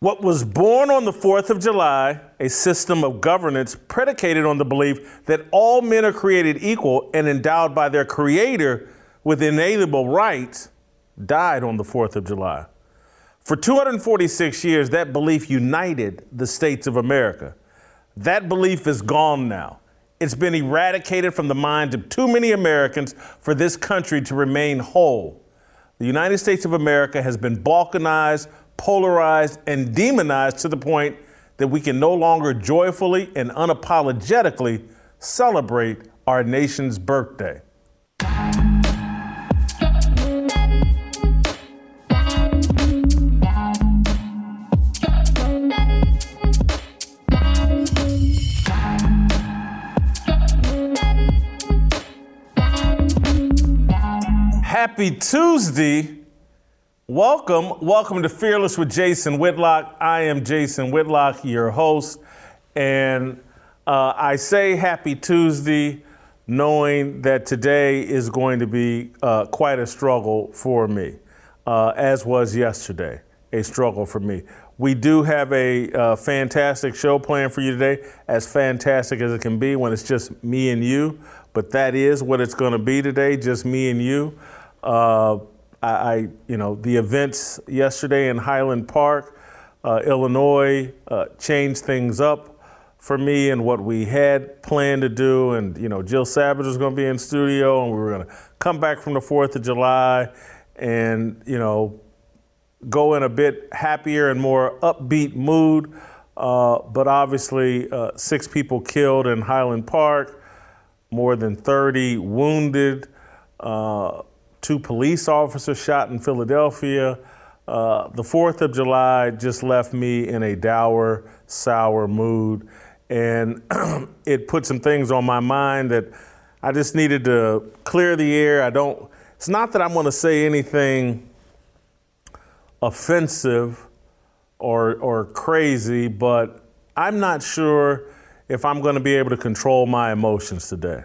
What was born on the 4th of July, a system of governance predicated on the belief that all men are created equal and endowed by their creator with inalienable rights, died on the 4th of July. For 246 years, that belief united the states of America. That belief is gone now. It's been eradicated from the minds of too many Americans for this country to remain whole. The United States of America has been balkanized, polarized, and demonized to the point that we can no longer joyfully and unapologetically celebrate our nation's birthday. Happy Tuesday. Welcome, welcome to Fearless with Jason Whitlock. I am Jason Whitlock, your host, and uh, I say Happy Tuesday, knowing that today is going to be uh, quite a struggle for me, uh, as was yesterday, a struggle for me. We do have a uh, fantastic show planned for you today, as fantastic as it can be when it's just me and you, but that is what it's going to be today, just me and you. I, I, you know, the events yesterday in Highland Park, uh, Illinois, uh, changed things up for me and what we had planned to do. And, you know, Jill Savage was going to be in studio and we were going to come back from the 4th of July and, you know, go in a bit happier and more upbeat mood. Uh, but obviously, uh, six people killed in Highland Park, more than 30 wounded. Uh, two police officers shot in Philadelphia. Uh, the 4th of July just left me in a dour, sour mood. And it put some things on my mind that I just needed to clear the air. I don't, it's not that I'm going to say anything offensive or, or crazy, but I'm not sure if I'm going to be able to control my emotions today.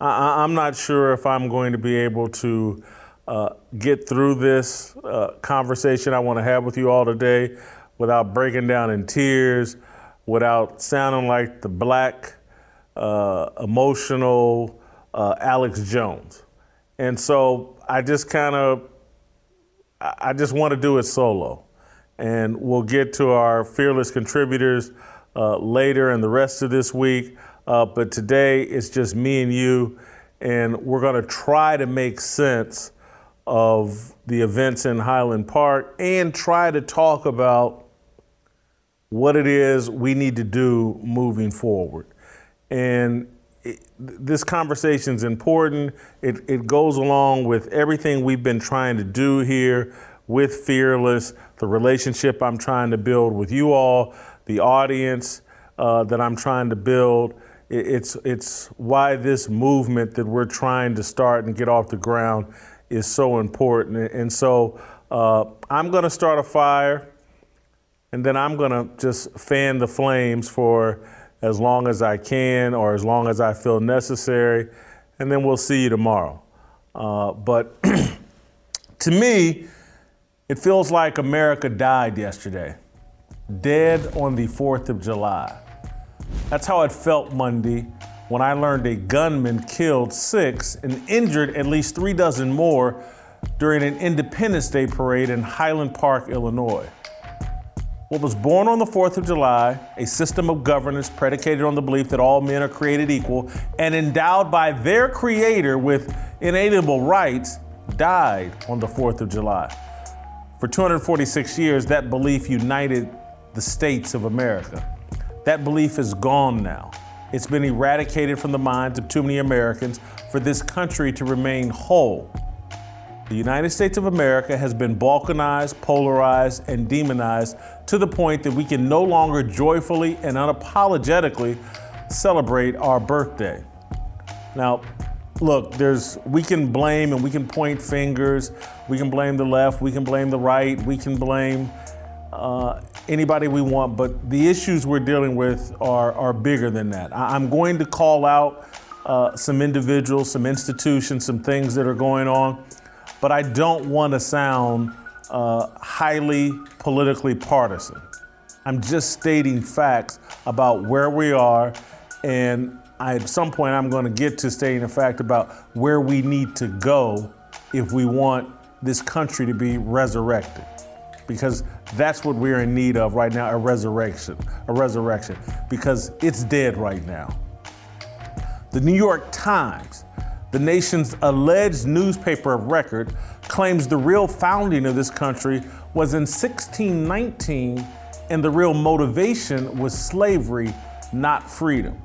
I, am not sure if I'm going to be able to uh, get through this uh, conversation I want to have with you all today without breaking down in tears, without sounding like the black, uh, emotional uh, Alex Jones. And so I just kind of, I just want to do it solo. And we'll get to our fearless contributors uh, later in the rest of this week. Uh, but today it's just me and you, and we're going to try to make sense of the events in Highland Park and try to talk about what it is we need to do moving forward. And this conversation is important. It, it goes along with everything we've been trying to do here with Fearless, the relationship I'm trying to build with you all, the audience uh, that I'm trying to build it's, it's why this movement that we're trying to start and get off the ground is so important. And so uh, I'm going to start a fire and then I'm going to just fan the flames for as long as I can or as long as I feel necessary. And then we'll see you tomorrow. Uh, but to me, it feels like America died yesterday, dead on the 4th of July. That's how it felt Monday when I learned a gunman killed six and injured at least three dozen more during an Independence Day parade in Highland Park, Illinois. What was born on the 4th of July, a system of governance predicated on the belief that all men are created equal and endowed by their creator with inalienable rights, died on the 4th of July. For 246 years, that belief united the states of America. That belief is gone now. It's been eradicated from the minds of too many Americans for this country to remain whole. The United States of America has been balkanized, polarized, and demonized to the point that we can no longer joyfully and unapologetically celebrate our birthday. Now, look, there's we can blame and we can point fingers. We can blame the left, we can blame the right, we can blame uh, anybody we want, but the issues we're dealing with are, are bigger than that. I, am going to call out uh, some individuals, some institutions, some things that are going on, but I don't want to sound uh, highly politically partisan. I'm just stating facts about where we are. And I, at some point, I'm going to get to stating a fact about where we need to go if we want this country to be resurrected. Because that's what we're in need of right now a resurrection. A resurrection. Because it's dead right now. The New York Times, the nation's alleged newspaper of record, claims the real founding of this country was in 1619 and the real motivation was slavery, not freedom.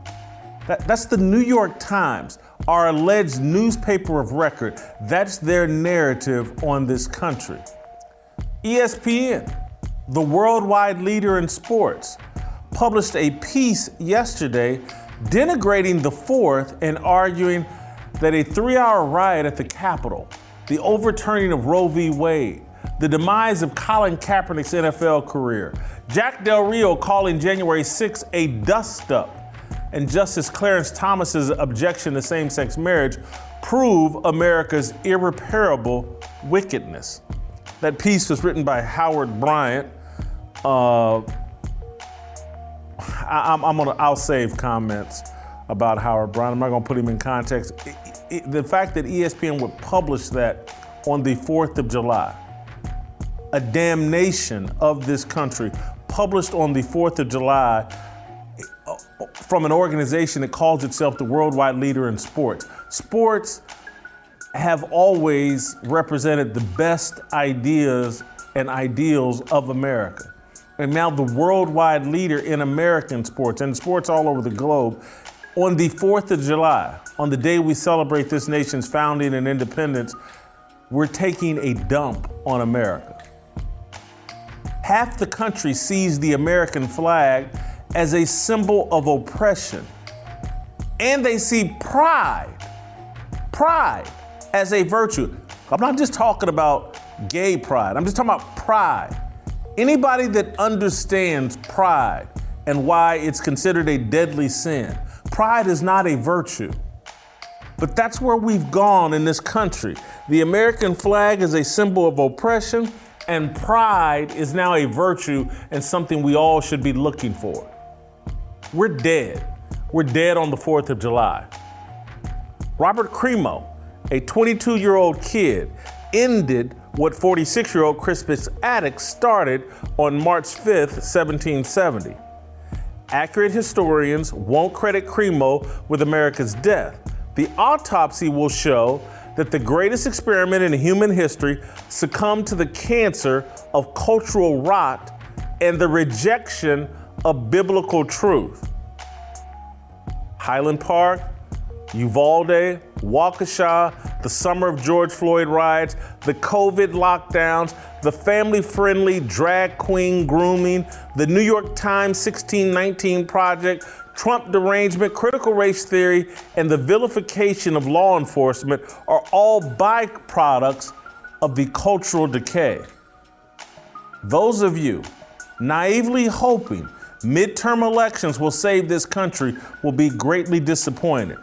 That, that's the New York Times, our alleged newspaper of record. That's their narrative on this country. ESPN, the worldwide leader in sports, published a piece yesterday denigrating the fourth and arguing that a three hour riot at the Capitol, the overturning of Roe v. Wade, the demise of Colin Kaepernick's NFL career, Jack Del Rio calling January 6 a dust up, and Justice Clarence Thomas's objection to same sex marriage prove America's irreparable wickedness. That piece was written by Howard Bryant. Uh, I, am gonna, I'll save comments about Howard Bryant. I'm not gonna put him in context. It, it, the fact that ESPN would publish that on the 4th of July, a damnation of this country, published on the 4th of July uh, from an organization that calls itself the worldwide leader in sports. Sports have always represented the best ideas and ideals of America. And now the worldwide leader in American sports and sports all over the globe. On the 4th of July, on the day we celebrate this nation's founding and independence, we're taking a dump on America. Half the country sees the American flag as a symbol of oppression. And they see pride, pride as a virtue. I'm not just talking about gay pride, I'm just talking about pride. Anybody that understands pride and why it's considered a deadly sin, pride is not a virtue. But that's where we've gone in this country. The American flag is a symbol of oppression, and pride is now a virtue and something we all should be looking for. We're dead. We're dead on the 4th of July. Robert Crimo, a 22 year old kid, ended what 46 year old Crispus Attucks started on March 5th, 1770. Accurate historians won't credit Crimo with America's death. The autopsy will show that the greatest experiment in human history succumbed to the cancer of cultural rot and the rejection of biblical truth. Highland Park, Uvalde, Waukesha, the summer of George Floyd riots, the COVID lockdowns, the family friendly drag queen grooming, the New York Times 1619 Project, Trump derangement, critical race theory, and the vilification of law enforcement are all byproducts of the cultural decay. Those of you naively hoping midterm elections will save this country will be greatly disappointed.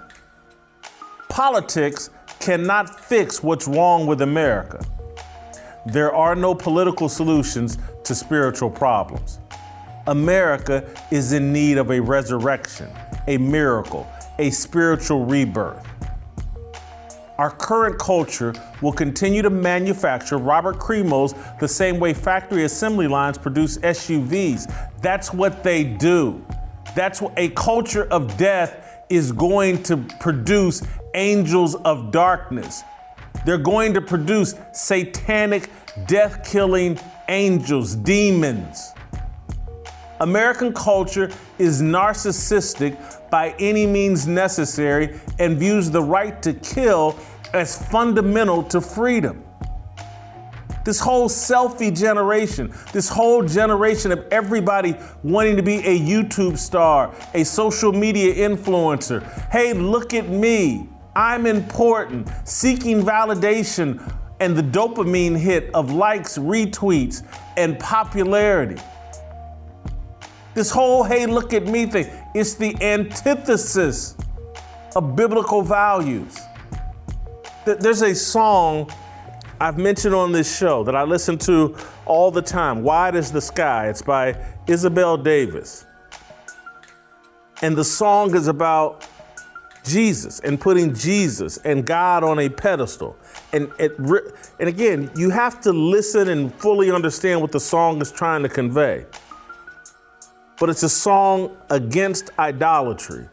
Politics cannot fix what's wrong with America. There are no political solutions to spiritual problems. America is in need of a resurrection, a miracle, a spiritual rebirth. Our current culture will continue to manufacture Robert Crimo's the same way factory assembly lines produce SUVs. That's what they do. That's what a culture of death is going to produce angels of darkness. They're going to produce satanic, death killing angels, demons. American culture is narcissistic by any means necessary and views the right to kill as fundamental to freedom. This whole selfie generation, this whole generation of everybody wanting to be a YouTube star, a social media influencer. Hey, look at me. I'm important. Seeking validation and the dopamine hit of likes, retweets, and popularity. This whole hey, look at me thing, it's the antithesis of biblical values. There's a song I've mentioned on this show that I listen to all the time, Wide as the Sky. It's by Isabel Davis. And the song is about Jesus and putting Jesus and God on a pedestal. And it, and again, you have to listen and fully understand what the song is trying to convey. But it's a song against idolatry.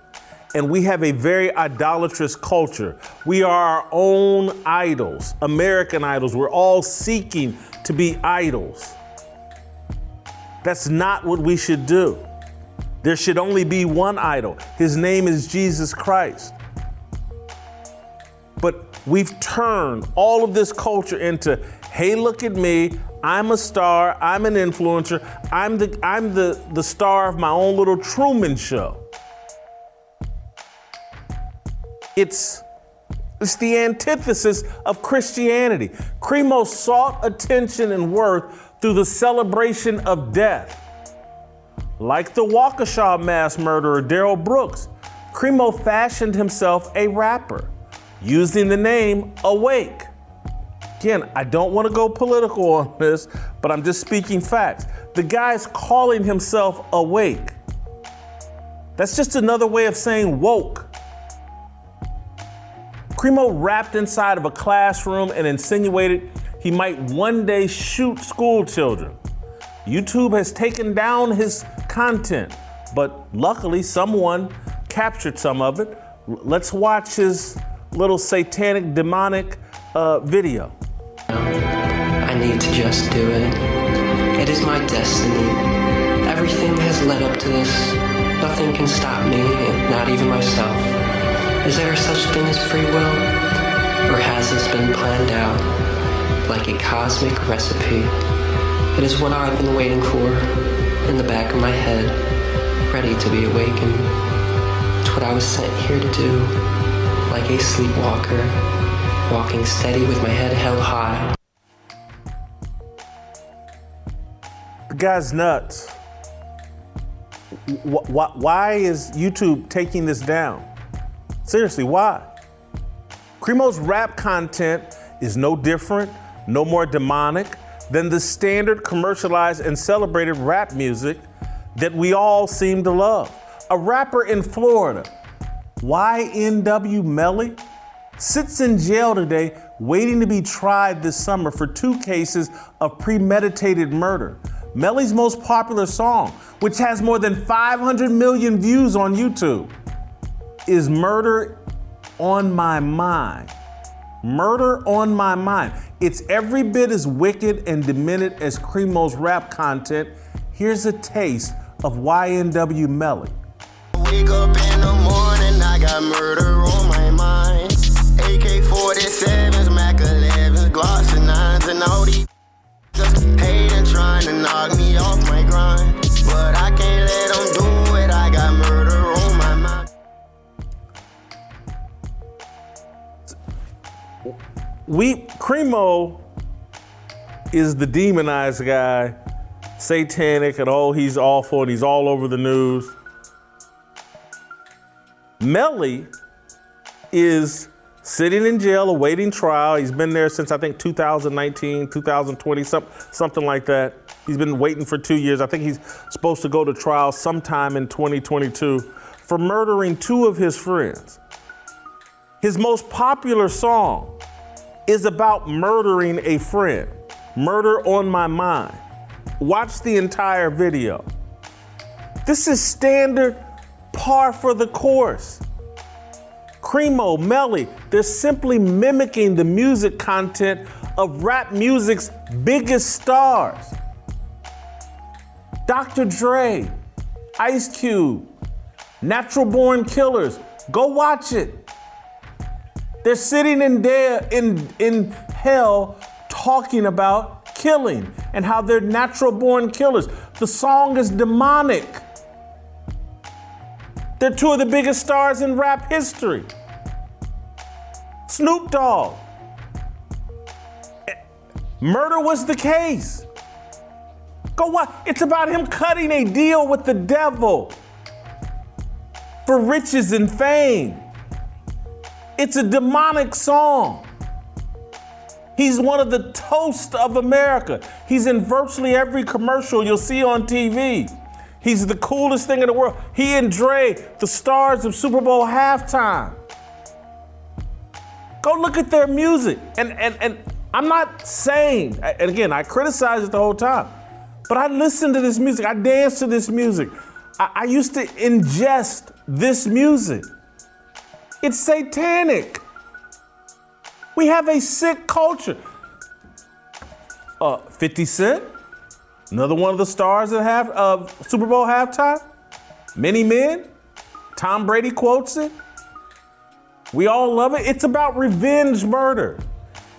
And we have a very idolatrous culture. We are our own idols, American idols. We're all seeking to be idols. That's not what we should do. There should only be one idol. His name is Jesus Christ. But we've turned all of this culture into hey, look at me. I'm a star. I'm an influencer. I'm the, I'm the, the star of my own little Truman show. It's, it's the antithesis of Christianity. Crimo sought attention and worth through the celebration of death. Like the Waukesha mass murderer Darrell Brooks, Crimo fashioned himself a rapper using the name Awake. Again, I don't want to go political on this, but I'm just speaking facts. The guy's calling himself Awake. That's just another way of saying woke. Crimo rapped inside of a classroom and insinuated he might one day shoot school children. YouTube has taken down his content, but luckily someone captured some of it. Let's watch his little satanic, demonic uh, video. I need to just do it. It is my destiny. Everything has led up to this. Nothing can stop me, not even myself. Is there such thing as free will? Or has this been planned out like a cosmic recipe? It is what I've been waiting for in the back of my head, ready to be awakened. It's what I was sent here to do, like a sleepwalker, walking steady with my head held high. The guy's nuts. Why is YouTube taking this down? Seriously, why? Crimo's rap content is no different, no more demonic, than the standard commercialized and celebrated rap music that we all seem to love. A rapper in Florida, YNW Melly, sits in jail today waiting to be tried this summer for two cases of premeditated murder. Melly's most popular song, which has more than 500 million views on YouTube, is Murder on My Mind. Murder on My Mind. It's every bit as wicked and demented as Crimo's rap content. Here's a taste of YNW Melly. Wake up in the morning, I got murder on my mind. AK 47s, Mac 11s, Glocks and 9s, and all these just hating, trying to knock me off my grind. But I can't let them do we Crimo is the demonized guy, satanic, and oh, he's awful and he's all over the news. Melly is sitting in jail awaiting trial. He's been there since I think 2019, 2020, some, something like that. He's been waiting for two years. I think he's supposed to go to trial sometime in 2022 for murdering two of his friends. His most popular song is about murdering a friend. Murder on my mind. Watch the entire video. This is standard par for the course. Crimo, Melly, they're simply mimicking the music content of rap music's biggest stars. Dr. Dre, Ice Cube, Natural Born Killers. Go watch it. They're sitting in there in, in hell talking about killing and how they're natural born killers. The song is demonic. They're two of the biggest stars in rap history. Snoop Dogg. Murder was the case. Go what? It's about him cutting a deal with the devil for riches and fame. It's a demonic song. He's one of the toast of America. He's in virtually every commercial you'll see on TV. He's the coolest thing in the world. He and Dre, the stars of Super Bowl halftime. Go look at their music. And, and, and I'm not saying, and again, I criticize it the whole time, but I listen to this music. I dance to this music. I, I used to ingest this music. It's satanic. We have a sick culture. Uh, 50 Cent, another one of the stars that have uh, Super Bowl halftime. Many men. Tom Brady quotes it. We all love it. It's about revenge murder.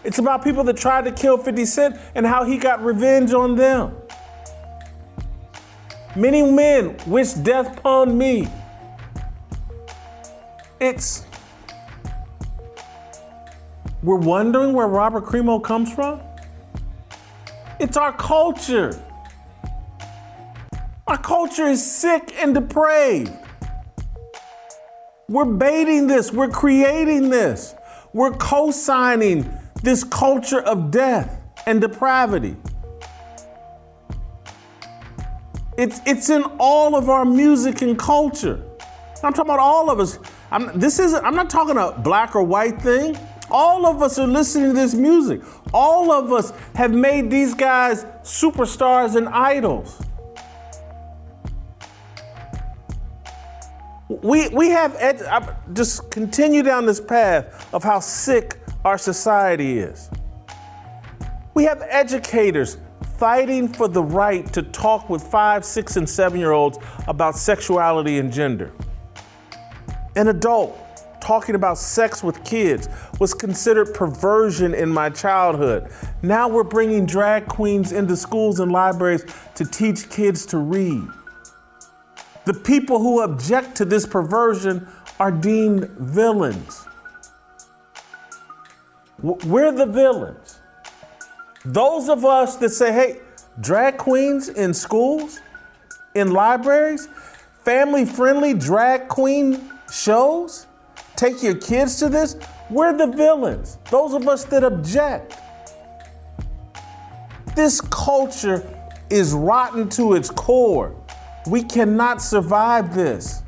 It's about people that tried to kill 50 Cent and how he got revenge on them. Many men wish death upon me. It's we're wondering where Robert Crimo comes from? It's our culture. Our culture is sick and depraved. We're baiting this, we're creating this, we're co signing this culture of death and depravity. It's, it's in all of our music and culture. I'm talking about all of us. I'm, this isn't, I'm not talking a black or white thing. All of us are listening to this music. All of us have made these guys superstars and idols. We, we have, ed- I just continue down this path of how sick our society is. We have educators fighting for the right to talk with five, six, and seven year olds about sexuality and gender. An adult talking about sex with kids was considered perversion in my childhood. Now we're bringing drag queens into schools and libraries to teach kids to read. The people who object to this perversion are deemed villains. We're the villains. Those of us that say, hey, drag queens in schools, in libraries, family friendly drag queen shows, take your kids to this, we're the villains. Those of us that object. This culture is rotten to its core. We cannot survive this.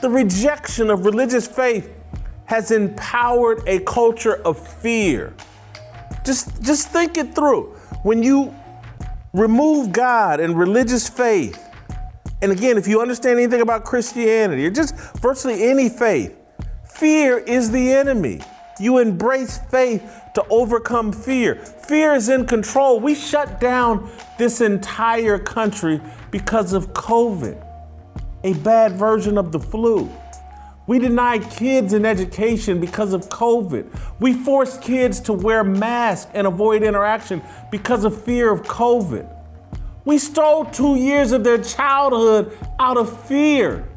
The rejection of religious faith has empowered a culture of fear. Just, just think it through. When you remove God and religious faith, and again, if you understand anything about Christianity or just virtually any faith, fear is the enemy. You embrace faith to overcome fear. Fear is in control. We shut down this entire country because of COVID, a bad version of the flu. We denied kids an education because of COVID. We forced kids to wear masks and avoid interaction because of fear of COVID. We stole two years of their childhood out of fear.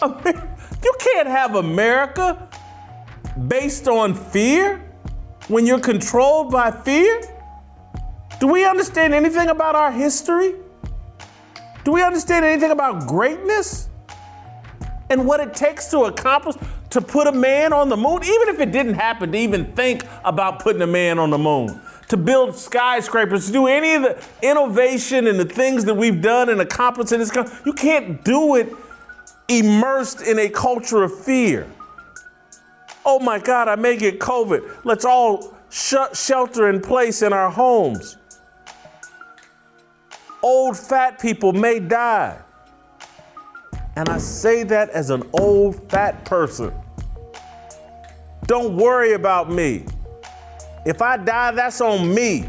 You can't have America based on fear when you're controlled by fear. Do we understand anything about our history? Do we understand anything about greatness and what it takes to accomplish to put a man on the moon? Even if it didn't happen to even think about putting a man on the moon to build skyscrapers, to do any of the innovation and the things that we've done and accomplished in this country. You can't do it immersed in a culture of fear. Oh my God, I may get COVID. Let's all sh- shelter in place in our homes. Old fat people may die. And I say that as an old fat person. Don't worry about me. If I die, that's on me.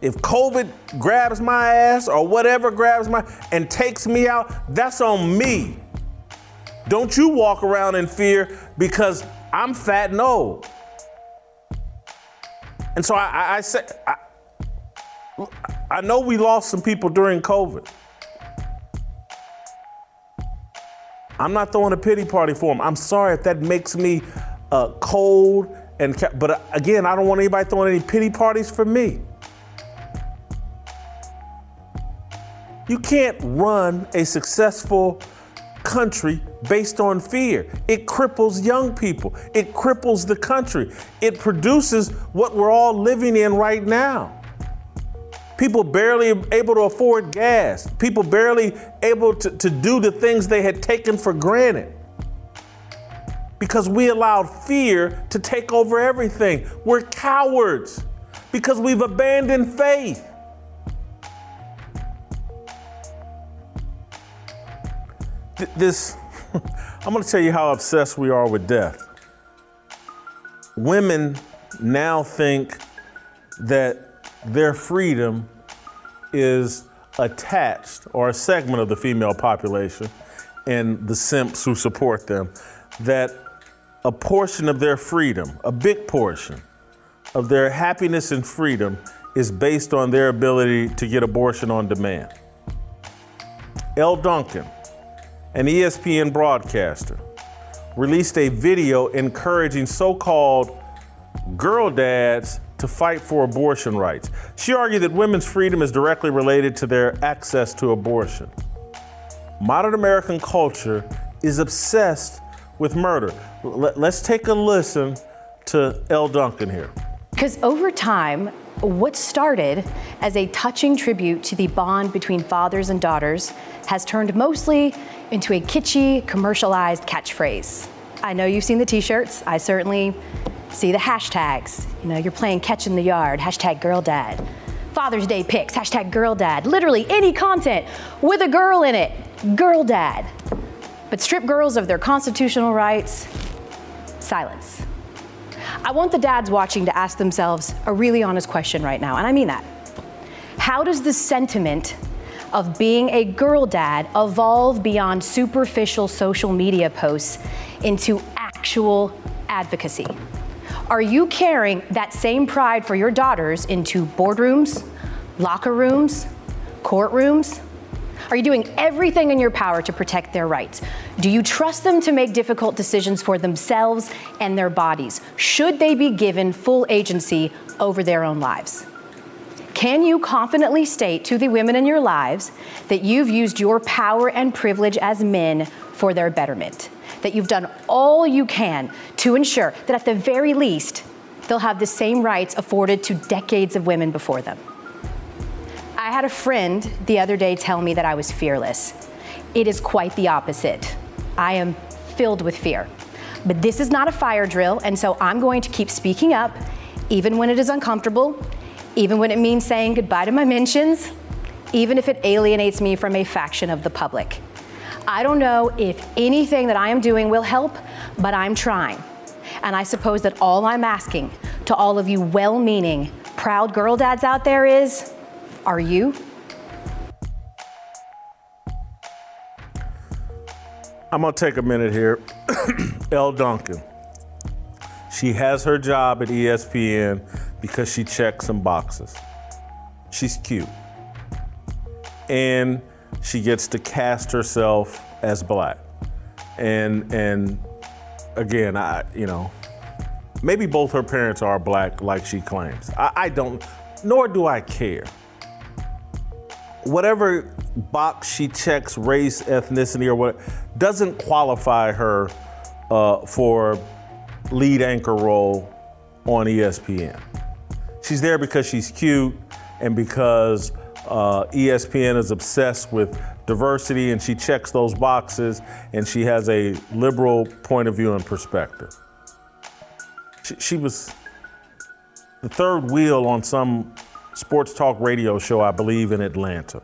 If COVID grabs my ass or whatever grabs my and takes me out, that's on me. Don't you walk around in fear because I'm fat and old. And so I, I, I say, I, I know we lost some people during COVID. I'm not throwing a pity party for them. I'm sorry if that makes me uh, cold and but uh, again, I don't want anybody throwing any pity parties for me. You can't run a successful country based on fear. It cripples young people, it cripples the country. It produces what we're all living in right now. People barely able to afford gas, people barely able to, to do the things they had taken for granted. Because we allowed fear to take over everything. We're cowards because we've abandoned faith. this, I'm going to tell you how obsessed we are with death. Women now think that their freedom is attached, or a segment of the female population, and the simps who support them, that a portion of their freedom, a big portion of their happiness and freedom, is based on their ability to get abortion on demand. Elle Duncan, an ESPN broadcaster, released a video encouraging so called girl dads to fight for abortion rights. She argued that women's freedom is directly related to their access to abortion. Modern American culture is obsessed with murder. Let's take a listen to Elle Duncan here. Because over time, what started as a touching tribute to the bond between fathers and daughters has turned mostly into a kitschy, commercialized catchphrase. I know you've seen the t shirts. I certainly see the hashtags. You know, you're playing catch in the yard, hashtag girl dad. Father's Day pics, hashtag girl dad. Literally any content with a girl in it, girl dad. But strip girls of their constitutional rights, silence. I want the dads watching to ask themselves a really honest question right now, and I mean that. How does the sentiment of being a girl dad evolve beyond superficial social media posts into actual advocacy? Are you carrying that same pride for your daughters into boardrooms, locker rooms, courtrooms? Are you doing everything in your power to protect their rights? Do you trust them to make difficult decisions for themselves and their bodies? Should they be given full agency over their own lives? Can you confidently state to the women in your lives that you've used your power and privilege as men for their betterment? That you've done all you can to ensure that at the very least, they'll have the same rights afforded to decades of women before them? I had a friend the other day tell me that I was fearless. It is quite the opposite. I am filled with fear. But this is not a fire drill, and so I'm going to keep speaking up, even when it is uncomfortable, even when it means saying goodbye to my mentions, even if it alienates me from a faction of the public. I don't know if anything that I am doing will help, but I'm trying. And I suppose that all I'm asking to all of you well meaning, proud girl dads out there is are you? I'm gonna take a minute here. Elle Duncan. She has her job at ESPN because she checks some boxes. She's cute. And she gets to cast herself as black. And and again, I you know, maybe both her parents are black like she claims. I, I don't nor do I care. Whatever box she checks, race, ethnicity, or what, doesn't qualify her uh, for lead anchor role on ESPN. She's there because she's cute and because uh, ESPN is obsessed with diversity and she checks those boxes and she has a liberal point of view and perspective. She, she was the third wheel on some sports talk radio show, I believe, in Atlanta.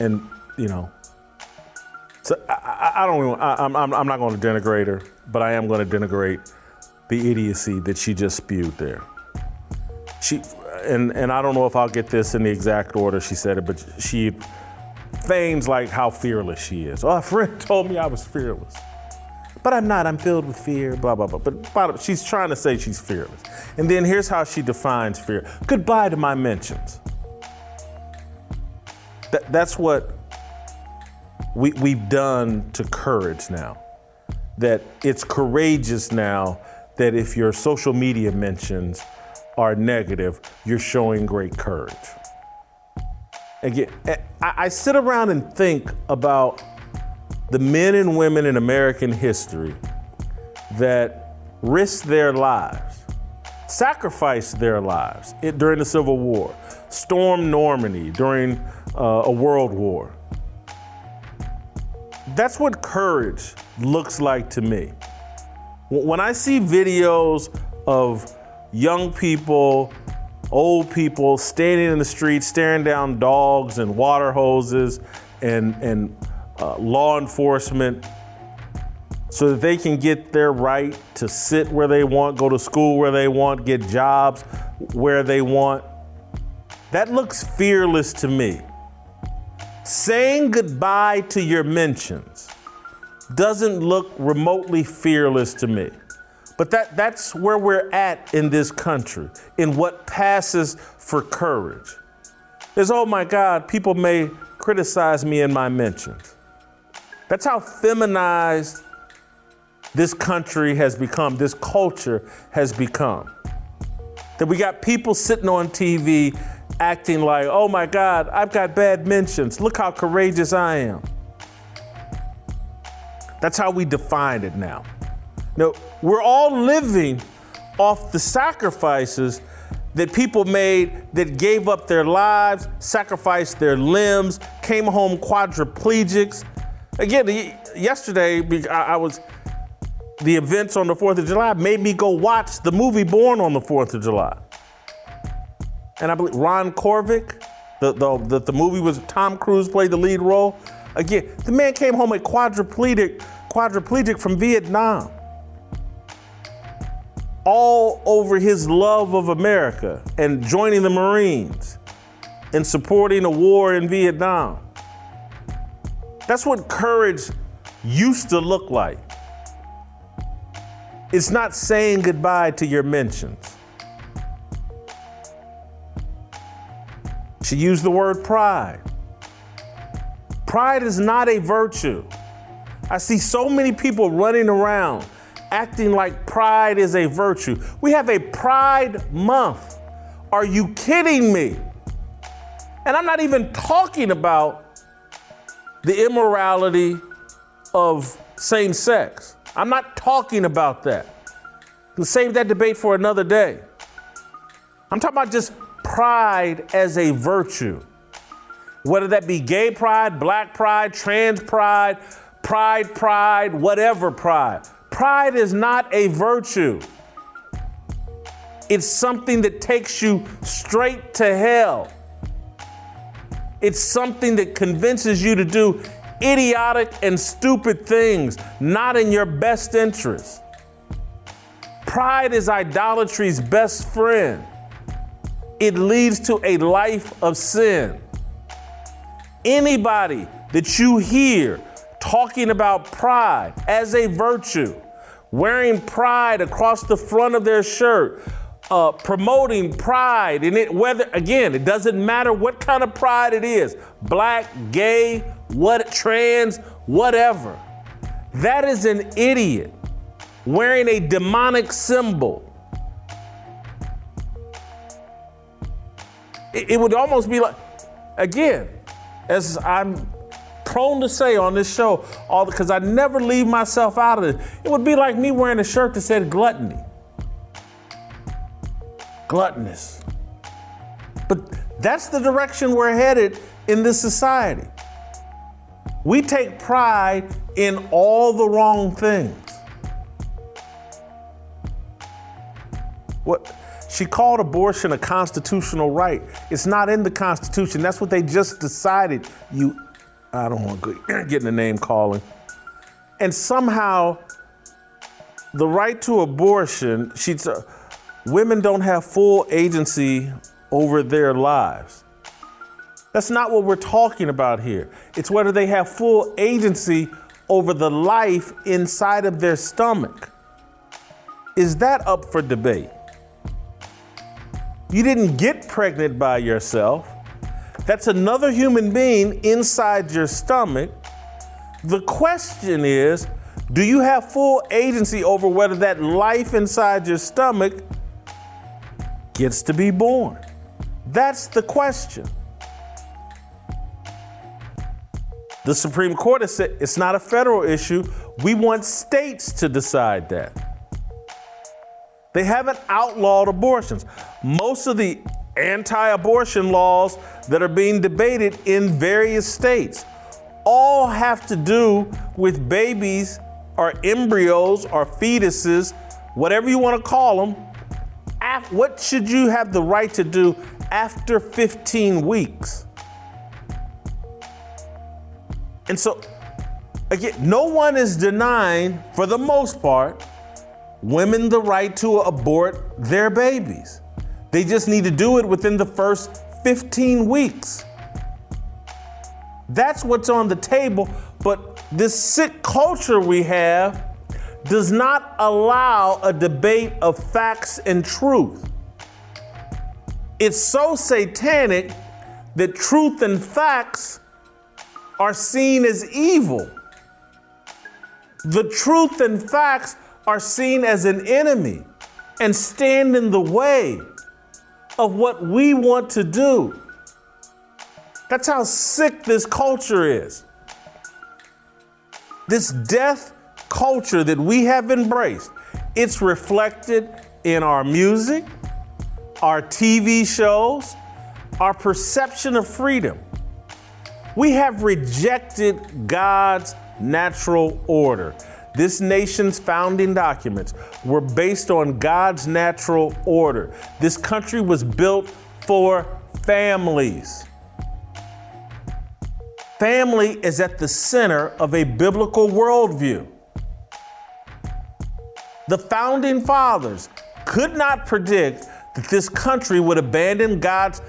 And, you know, so I, I, don't even, I, I'm, I'm not going to denigrate her, but I am going to denigrate the idiocy that she just spewed there. She, and, and I don't know if I'll get this in the exact order she said it, but she feigns like how fearless she is. Oh, a friend told me I was fearless. But I'm not, I'm filled with fear, blah, blah, blah. But she's trying to say she's fearless. And then here's how she defines fear goodbye to my mentions. That, that's what we, we've done to courage now. That it's courageous now that if your social media mentions are negative, you're showing great courage. Again, I, sit around and think about the men and women in American history that risked their lives, sacrificed their lives during the Civil War, stormed Normandy during uh, a world war. That's what courage looks like to me. When I see videos of young people, old people standing in the street, staring down dogs and water hoses and, and uh, law enforcement so that they can get their right to sit where they want, go to school where they want, get jobs where they want. That looks fearless to me. Saying goodbye to your mentions doesn't look remotely fearless to me. But that, that's where we're at in this country, in what passes for courage. Is oh my God, people may criticize me in my mentions. That's how feminized this country has become, this culture has become. That we got people sitting on TV acting like, oh my God, I've got bad mentions. Look how courageous I am. That's how we define it now. No, we're all living off the sacrifices that people made that gave up their lives, sacrificed their limbs, came home quadriplegics. Again, yesterday, I was the events on the 4th of July made me go watch the movie Born on the 4th of July. And I believe Ron Kovic, the, the, the, the movie was Tom Cruise played the lead role. Again, the man came home a quadriplegic, quadriplegic from Vietnam. All over his love of America and joining the Marines and supporting a war in Vietnam. That's what courage used to look like. It's not saying goodbye to your mentions. She used the word pride. Pride is not a virtue. I see so many people running around acting like pride is a virtue. We have a pride month. Are you kidding me? And I'm not even talking about the immorality of same sex. I'm not talking about that. We'll save that debate for another day. I'm talking about just pride as a virtue. Whether that be gay pride, black pride, trans pride, pride, pride, whatever pride. Pride is not a virtue. It's something that takes you straight to hell. It's something that convinces you to do idiotic and stupid things, not in your best interest. Pride is idolatry's best friend. It leads to a life of sin. Anybody that you hear talking about pride as a virtue, wearing pride across the front of their shirt, uh, promoting pride, and it whether again, it doesn't matter what kind of pride it is, black, gay, what trans, whatever. That is an idiot wearing a demonic symbol. It, it would almost be like, again, as I'm prone to say on this show, all because I never leave myself out of it. It would be like me wearing a shirt that said gluttony. Gluttonous. But that's the direction we're headed in this society. We take pride in all the wrong things. What she called abortion a constitutional right. It's not in the Constitution. That's what they just decided. You, I don't want to get the name calling. And somehow, the right to abortion, she's, uh, women don't have full agency over their lives. That's not what we're talking about here. It's whether they have full agency over the life inside of their stomach. Is that up for debate? You didn't get pregnant by yourself. That's another human being inside your stomach. The question is do you have full agency over whether that life inside your stomach gets to be born? That's the question. The Supreme Court has said it's not a federal issue. We want states to decide that. They haven't outlawed abortions. Most of the anti abortion laws that are being debated in various states all have to do with babies or embryos or fetuses, whatever you want to call them. What should you have the right to do after 15 weeks? And so, again, no one is denying, for the most part, women the right to abort their babies. They just need to do it within the first 15 weeks. That's what's on the table. But this sick culture we have does not allow a debate of facts and truth. It's so satanic that truth and facts are seen as evil. The truth and facts are seen as an enemy and stand in the way of what we want to do. That's how sick this culture is. This death culture that we have embraced, it's reflected in our music, our TV shows, our perception of freedom. We have rejected God's natural order. This nation's founding documents were based on God's natural order. This country was built for families. Family is at the center of a biblical worldview. The founding fathers could not predict that this country would abandon God's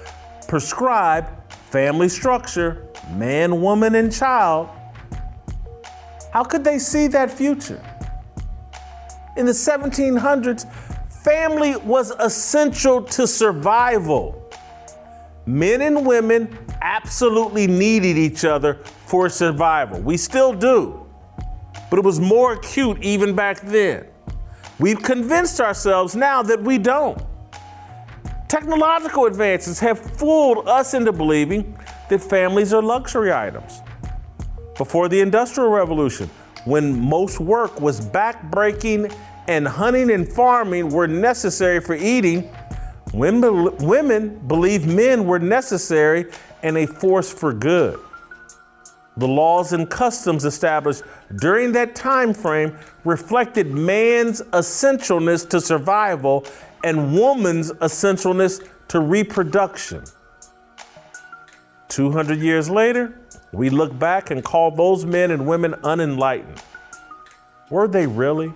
prescribed family structure, man, woman, and child, how could they see that future? In the 1700s, family was essential to survival. Men and women absolutely needed each other for survival. We still do, but it was more acute even back then. We've convinced ourselves now that we don't. Technological advances have fooled us into believing that families are luxury items before the Industrial Revolution, when most work was backbreaking and hunting and farming were necessary for eating, women, women believed men were necessary and a force for good. The laws and customs established during that time frame reflected man's essentialness to survival and woman's essentialness to reproduction. 200 years later, we look back and call those men and women unenlightened. Were they really?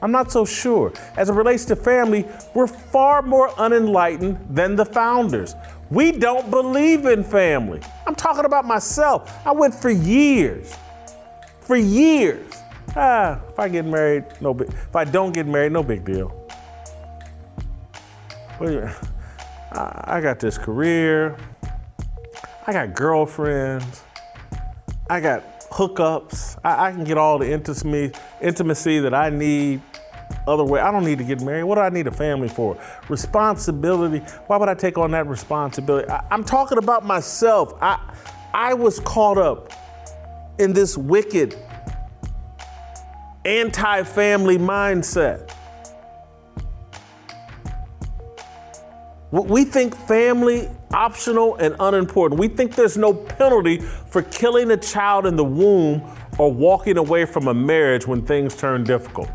I'm not so sure. As it relates to family, we're far more unenlightened than the founders. We don't believe in family. I'm talking about myself. I went for years, for years. Ah, if I get married, no big. If I don't get married, no big deal. I got this career. I got girlfriends. I got hookups. I, I can get all the intimacy, intimacy that I need. Other way, I don't need to get married. What do I need a family for? Responsibility. Why would I take on that responsibility? I, I'm talking about myself. I, I was caught up in this wicked anti-family mindset. What we think family optional and unimportant. We think there's no penalty for killing a child in the womb or walking away from a marriage when things turn difficult.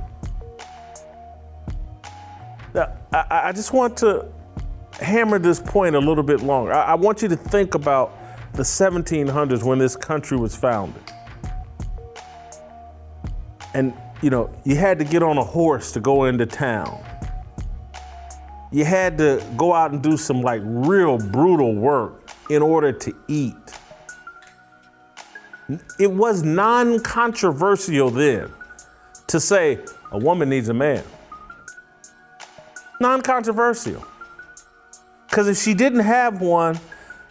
Now, I, I just want to hammer this point a little bit longer. I, I want you to think about the 1700s when this country was founded. And, you know, you had to get on a horse to go into town you had to go out and do some like real brutal work in order to eat. It was non controversial then to say a woman needs a man. Non controversial. Because if she didn't have one,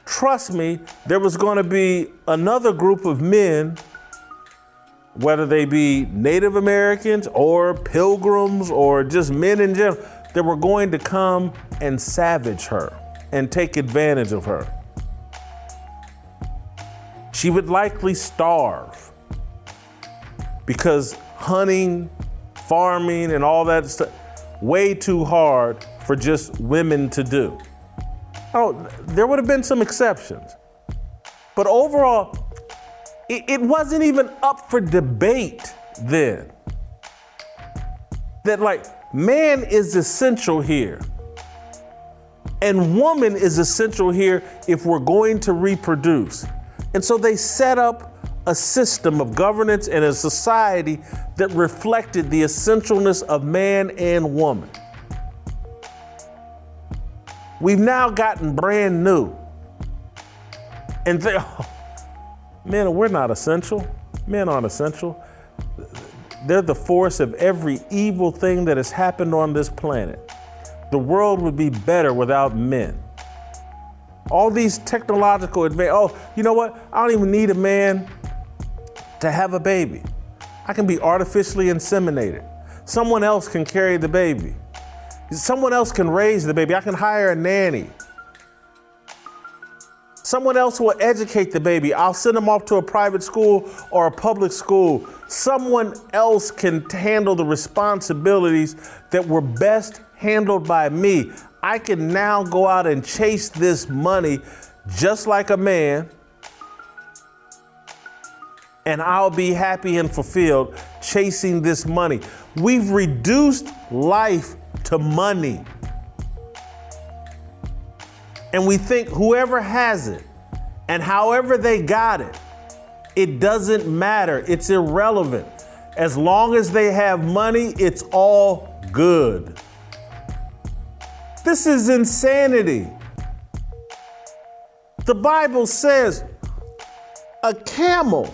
trust me, there was going to be another group of men, whether they be Native Americans or pilgrims or just men in general that were going to come and savage her and take advantage of her. She would likely starve because hunting, farming, and all that stuff way too hard for just women to do. Oh, there would have been some exceptions. But overall, it, it wasn't even up for debate then. That, like, man is essential here. And woman is essential here if we're going to reproduce. And so they set up a system of governance and a society that reflected the essentialness of man and woman. We've now gotten brand new. And they, oh, men, we're not essential. Men aren't essential. They're the force of every evil thing that has happened on this planet. The world would be better without men. All these technological advances. Oh, you know what? I don't even need a man to have a baby. I can be artificially inseminated. Someone else can carry the baby. Someone else can raise the baby. I can hire a nanny. Someone else will educate the baby. I'll send them off to a private school or a public school. Someone else can handle the responsibilities that were best handled by me. I can now go out and chase this money just like a man and I'll be happy and fulfilled chasing this money. We've reduced life to money. And we think whoever has it and however they got it, it doesn't matter. It's irrelevant. As long as they have money, it's all good. This is insanity. The Bible says a camel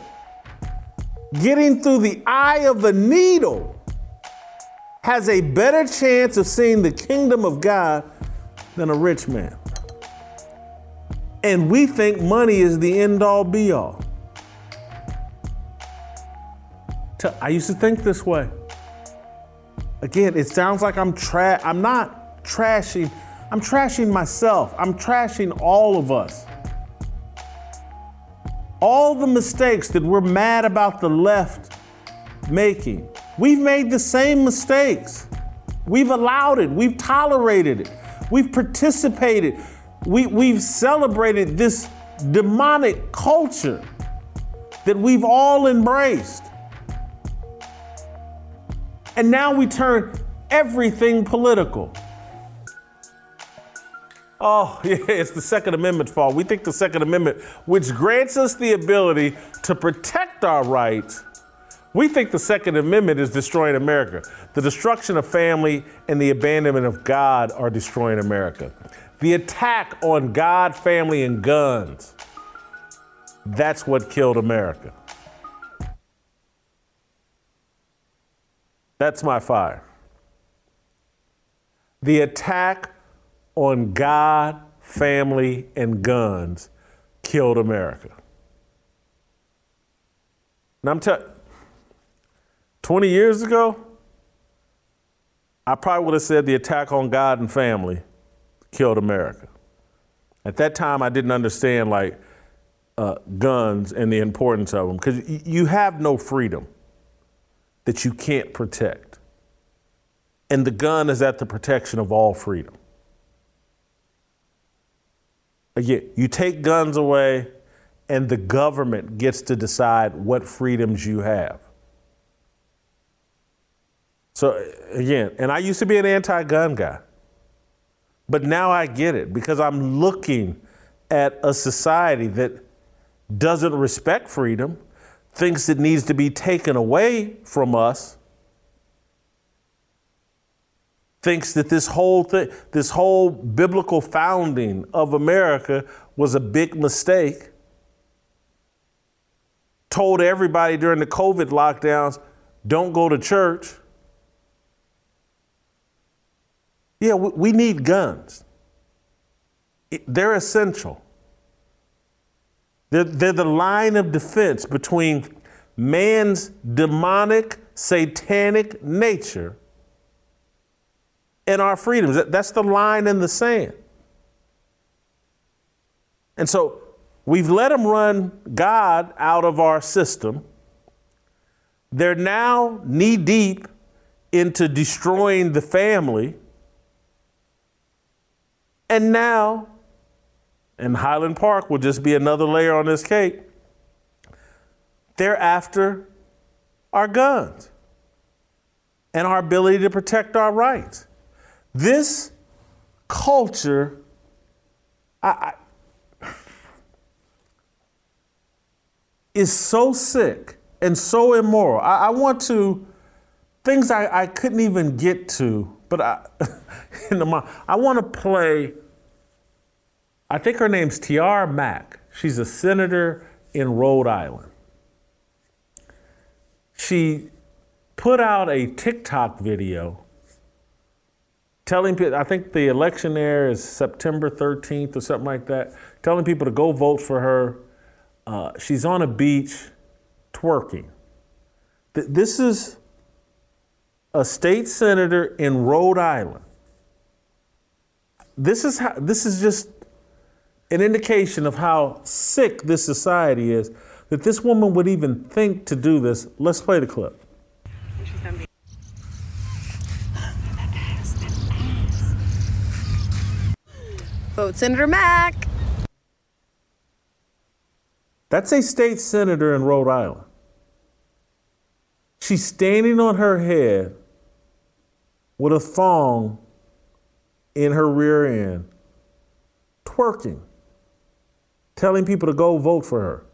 getting through the eye of a needle has a better chance of seeing the kingdom of God than a rich man. And we think money is the end all be all. I used to think this way. Again, it sounds like I'm tra- I'm not trashing, I'm trashing myself. I'm trashing all of us all the mistakes that we're mad about the left making, we've made the same mistakes. We've allowed it, we've tolerated it, we've participated, we, we've celebrated this demonic culture that we've all embraced. And now we turn everything political. Oh, yeah, it's the Second Amendment fault. We think the Second Amendment, which grants us the ability to protect our rights, we think the Second Amendment is destroying America. The destruction of family and the abandonment of God are destroying America. The attack on God, family, and guns, that's what killed America. That's my fire. The attack on God, family, and guns killed America. And I'm telling 20 years ago, I probably would have said the attack on God and family killed America. At that time, I didn't understand like uh, guns and the importance of them because y- you have no freedom that you can't protect. And the gun is at the protection of all freedom. Again, you take guns away, and the government gets to decide what freedoms you have. So, again, and I used to be an anti gun guy, but now I get it because I'm looking at a society that doesn't respect freedom, thinks it needs to be taken away from us thinks that this whole thing, this whole biblical founding of America was a big mistake. Told everybody during the COVID lockdowns, don't go to church. Yeah, we, need guns. They're essential. They're, they're the line of defense between man's demonic, satanic nature and our freedoms. That's the line in the sand. And so We've let them run God out of our system. They're now knee deep into destroying the family. And now, and Highland Park will just be another layer on this cake, they're after our guns and our ability to protect our rights. This culture, I, I, is so sick and so immoral. I, I want to, things I couldn't even get to, but I, in the mind, I want to play, I think her name's Tiara Mack. She's a senator in Rhode Island. She put out a TikTok video telling people, I think the election there is September 13th or something like that, telling people to go vote for her. Uh, she's on a beach twerking. Th- this is a state senator in Rhode Island. This is how, this is just an indication of how sick this society is that this woman would even think to do this. Let's play the clip. Vote Senator Mack. That's a state senator in Rhode Island. She's standing on her head with a thong in her rear end, twerking, telling people to go vote for her.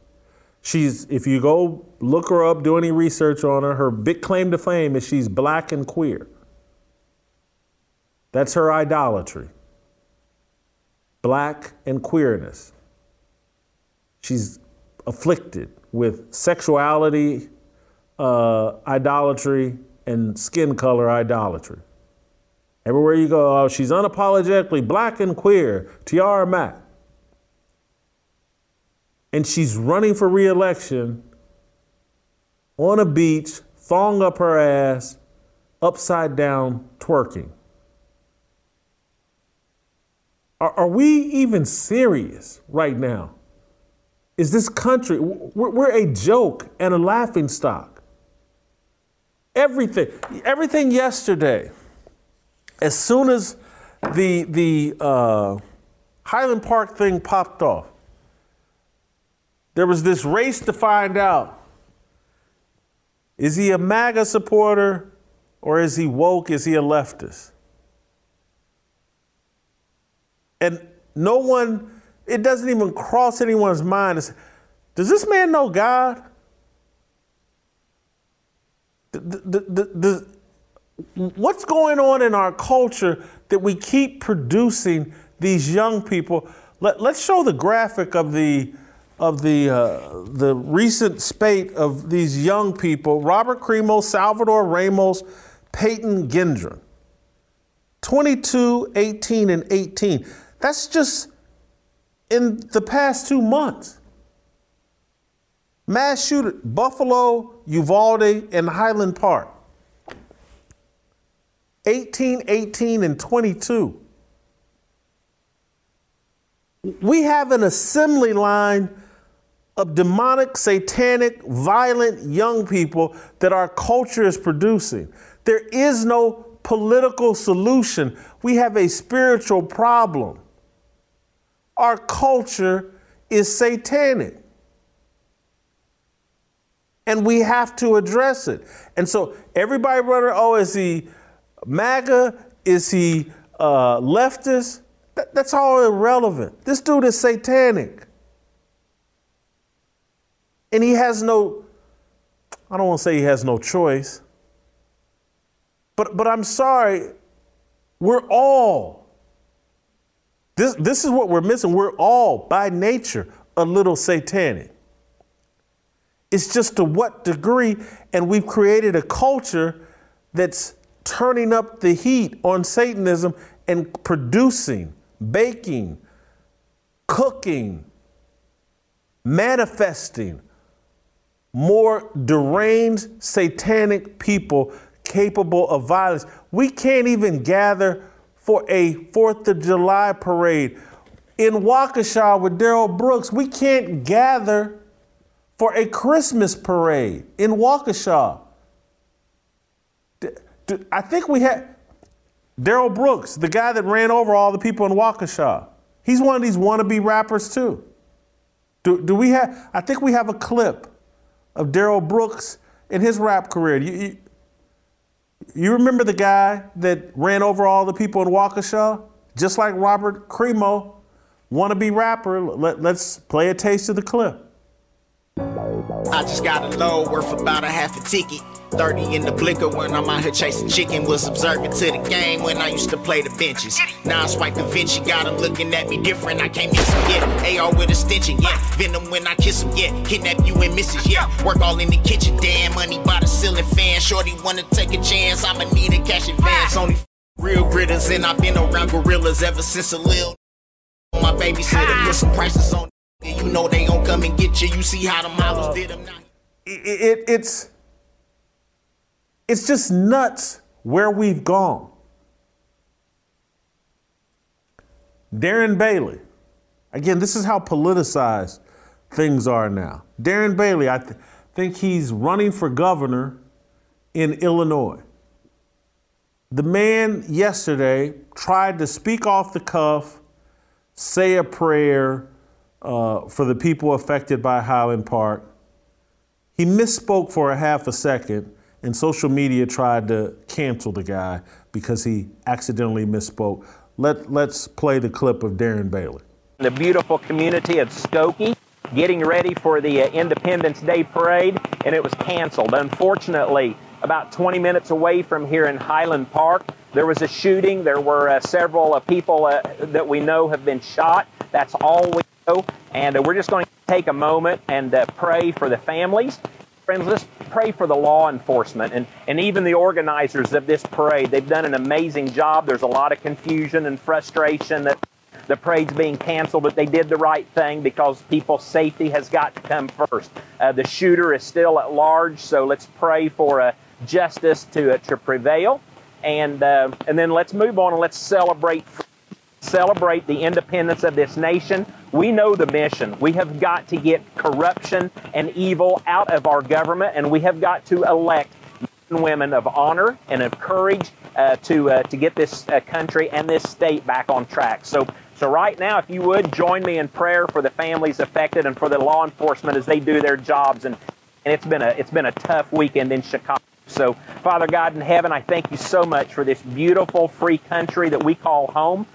She's, if you go look her up, do any research on her, her big claim to fame is she's black and queer. That's her idolatry black and queerness. She's afflicted with sexuality, uh, idolatry, and skin color idolatry. Everywhere you go, oh, she's unapologetically black and queer, Tiara Mack. And she's running for reelection on a beach, thong up her ass, upside down, twerking. Are, are we even serious right now? Is this country, we're, we're a joke and a laughing stock. Everything, everything yesterday, as soon as the, the uh, Highland Park thing popped off, there was this race to find out is he a MAGA supporter or is he woke? Is he a leftist? And no one, it doesn't even cross anyone's mind. Say, Does this man know God? The, what's going on in our culture that we keep producing these young people? Let, us show the graphic of the of the uh, the recent spate of these young people: Robert Crimo, Salvador Ramos, Payton Gendron. 22, 18, and 18. That's just in the past two months. Mass shooter, Buffalo, Uvalde, and Highland Park. 18, 18, and 22. We have an assembly line of demonic, satanic, violent young people that our culture is producing. There is no political solution. We have a spiritual problem. Our culture is satanic. And we have to address it. And so everybody running, oh, is MAGA? Is he uh, leftist? That, that's all irrelevant. This dude is satanic. And he has no, I don't want to say he has no choice, but, but I'm sorry, we're all this, this is what we're missing. We're all, by nature, a little satanic. It's just to what degree, and we've created a culture that's turning up the heat on Satanism and producing, baking, cooking, manifesting more deranged satanic people capable of violence. We can't even gather for a Fourth of July parade in Waukesha with Darrell Brooks. We can't gather for a Christmas parade in Waukesha. I think we had Darrell Brooks, the guy that ran over all the people in Waukesha. He's one of these wannabe rappers too. Do, do we have? I think we have a clip of Darrell Brooks in his rap career. You, you, you, remember the guy that ran over all the people in Waukesha, just like Robert Crimo, wannabe rapper. Let, let's play a taste of the clip. I just got a load worth about a half a ticket. 30 in the blicker when I'm out here chasing chicken. Was observant to the game when I used to play the benches. Now I swipe Da Vinci, got him looking at me different. I can't miss him yet. AR with a stench, yeah. Venom when I kiss him, yeah. Kidnap you and misses, yeah. Work all in the kitchen, damn. Money by the ceiling fan. Shorty wanna take a chance. I'ma need a cash advance. Only real gritters, and I've been around gorillas ever since a little. My babysitter put some prices on. You know they gon' come and get you. You see how them hollows did them now. It, it, it's it's just nuts where we've gone. Darren Bailey. Again, this is how politicized things are now. Darren Bailey, I th- think he's running for governor in Illinois. The man yesterday tried to speak off the cuff, say a prayer uh, for the people affected by Highland Park. He misspoke for a half a second and social media tried to cancel the guy because he accidentally misspoke. Let, let's play the clip of Darren Bailey. The beautiful community of Skokie getting ready for the uh, Independence Day parade, and it was canceled. Unfortunately, about 20 minutes away from here in Highland Park, there was a shooting. There were uh, several uh, people uh, that we know have been shot. That's all we know. And uh, we're just going to take a moment and uh, pray for the families Friends, let's pray for the law enforcement and, and even the organizers of this parade. They've done an amazing job. There's a lot of confusion and frustration that the parade's being canceled, but they did the right thing because people's safety has got to come first. Uh, the shooter is still at large, so let's pray for uh, justice to, uh, to prevail. And, uh, and then let's move on and let's celebrate celebrate the independence of this nation. We know the mission. We have got to get corruption and evil out of our government, and we have got to elect men and women of honor and of courage uh, to uh, to get this uh, country and this state back on track. So. So right now, if you would join me in prayer for the families affected and for the law enforcement as they do their jobs, and, and it's been a it's been a tough weekend in Chicago. So, Father God in heaven, I thank you so much for this beautiful free country that we call home.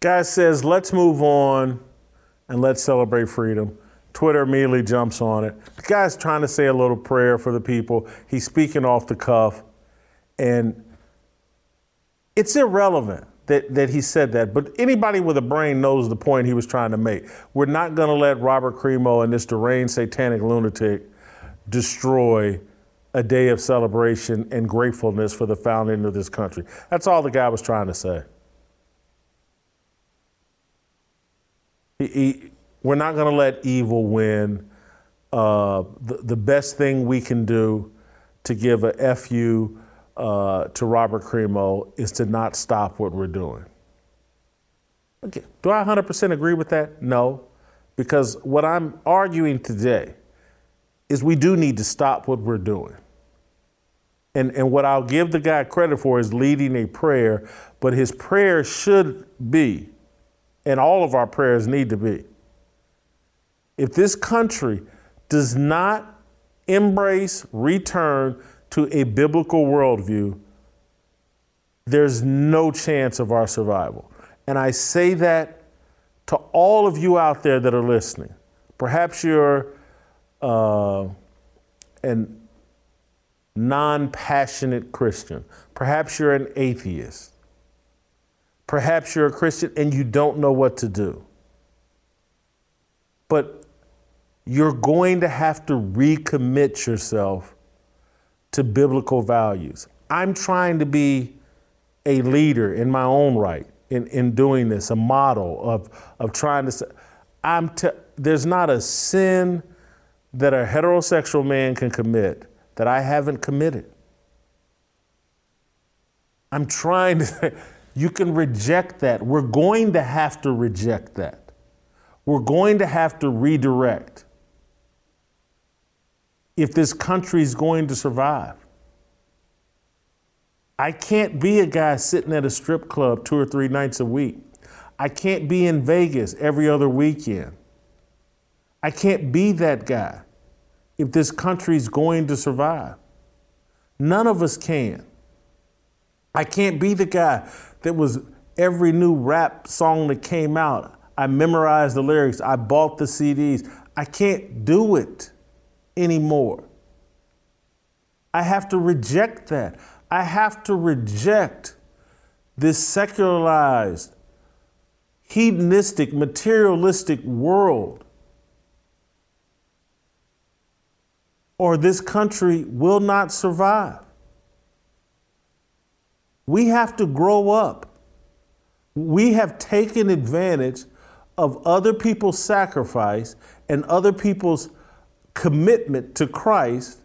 Guy says, let's move on and let's celebrate freedom. Twitter immediately jumps on it. The guy's trying to say a little prayer for the people. He's speaking off the cuff. And it's irrelevant that, that he said that, but anybody with a brain knows the point he was trying to make. We're not going to let Robert Crimo and this deranged satanic lunatic destroy a day of celebration and gratefulness for the founding of this country. That's all the guy was trying to say. He, he, we're not going to let evil win. Uh, the, the best thing we can do to give a FU uh, to Robert Crimo is to not stop what we're doing. Okay. Do I 100% agree with that? No. Because what I'm arguing today is we do need to stop what we're doing. And, and what I'll give the guy credit for is leading a prayer, but his prayer should be and all of our prayers need to be. If this country does not embrace, return to a biblical worldview, there's no chance of our survival. And I say that to all of you out there that are listening. Perhaps you're uh, an non passionate Christian, perhaps you're an atheist. Perhaps you're a Christian and you don't know what to do. But you're going to have to recommit yourself to biblical values. I'm trying to be a leader in my own right in, in doing this, a model of, of trying to. I'm t- there's not a sin that a heterosexual man can commit that I haven't committed. I'm trying to. You can reject that. We're going to have to reject that. We're going to have to redirect if this country is going to survive. I can't be a guy sitting at a strip club two or three nights a week. I can't be in Vegas every other weekend. I can't be that guy if this country is going to survive. None of us can. I can't be the guy that was every new rap song that came out. I memorized the lyrics, I bought the CDs. I can't do it anymore. I have to reject that. I have to reject this secularized, hedonistic, materialistic world. Or this country will not survive. We have to grow up. We have taken advantage of other people's sacrifice and other people's commitment to Christ.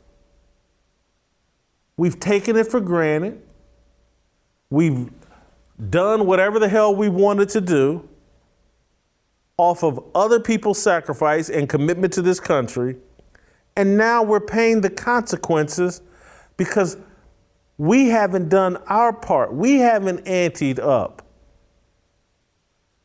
We've taken it for granted. We've done whatever the hell we wanted to do off of other people's sacrifice and commitment to this country. And now we're paying the consequences because we haven't done our part. We haven't anteed up.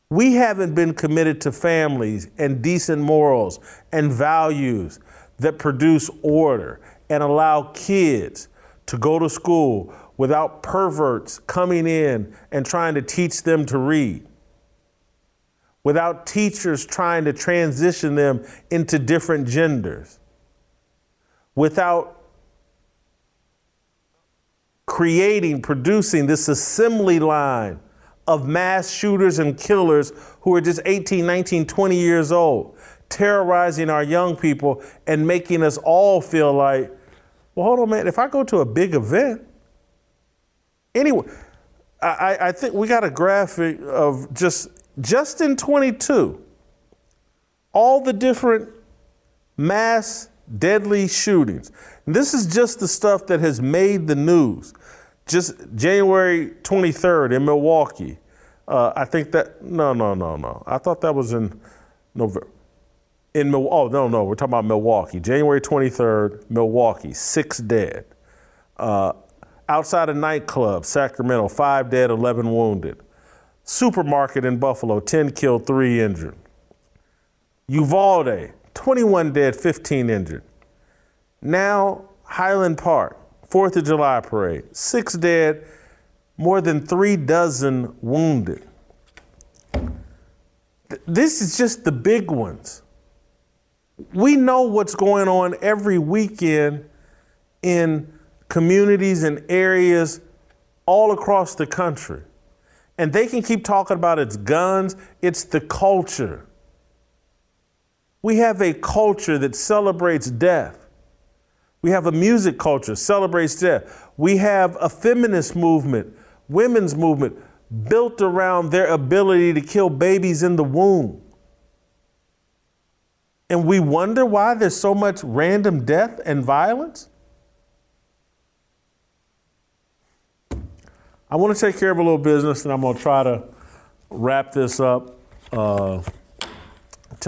We haven't been committed to families and decent morals and values that produce order and allow kids to go to school without perverts coming in and trying to teach them to read, without teachers trying to transition them into different genders, without creating, producing this assembly line of mass shooters and killers who are just 18, 19, 20 years old, terrorizing our young people and making us all feel like, well, hold on, man, if I go to a big event, anyway, I, I think we got a graphic of just just in 22, all the different mass deadly shootings. And this is just the stuff that has made the news. Just January 23rd in Milwaukee. Uh, I think that, no, no, no, no. I thought that was in November. In Mil- oh, no, no, we're talking about Milwaukee. January 23rd, Milwaukee, six dead. Uh, outside a nightclub, Sacramento, five dead, 11 wounded. Supermarket in Buffalo, 10 killed, three injured. Uvalde, 21 dead, 15 injured. Now, Highland Park, 4th of July parade, six dead, more than three dozen wounded. This is just the big ones. We know what's going on every weekend in communities and areas all across the country. And they can keep talking about it's guns, it's the culture. We have a culture that celebrates death. We have a music culture celebrates death. We have a feminist movement, women's movement built around their ability to kill babies in the womb. And we wonder why there's so much random death and violence? I want to take care of a little business and I'm going to try to wrap this up. Uh,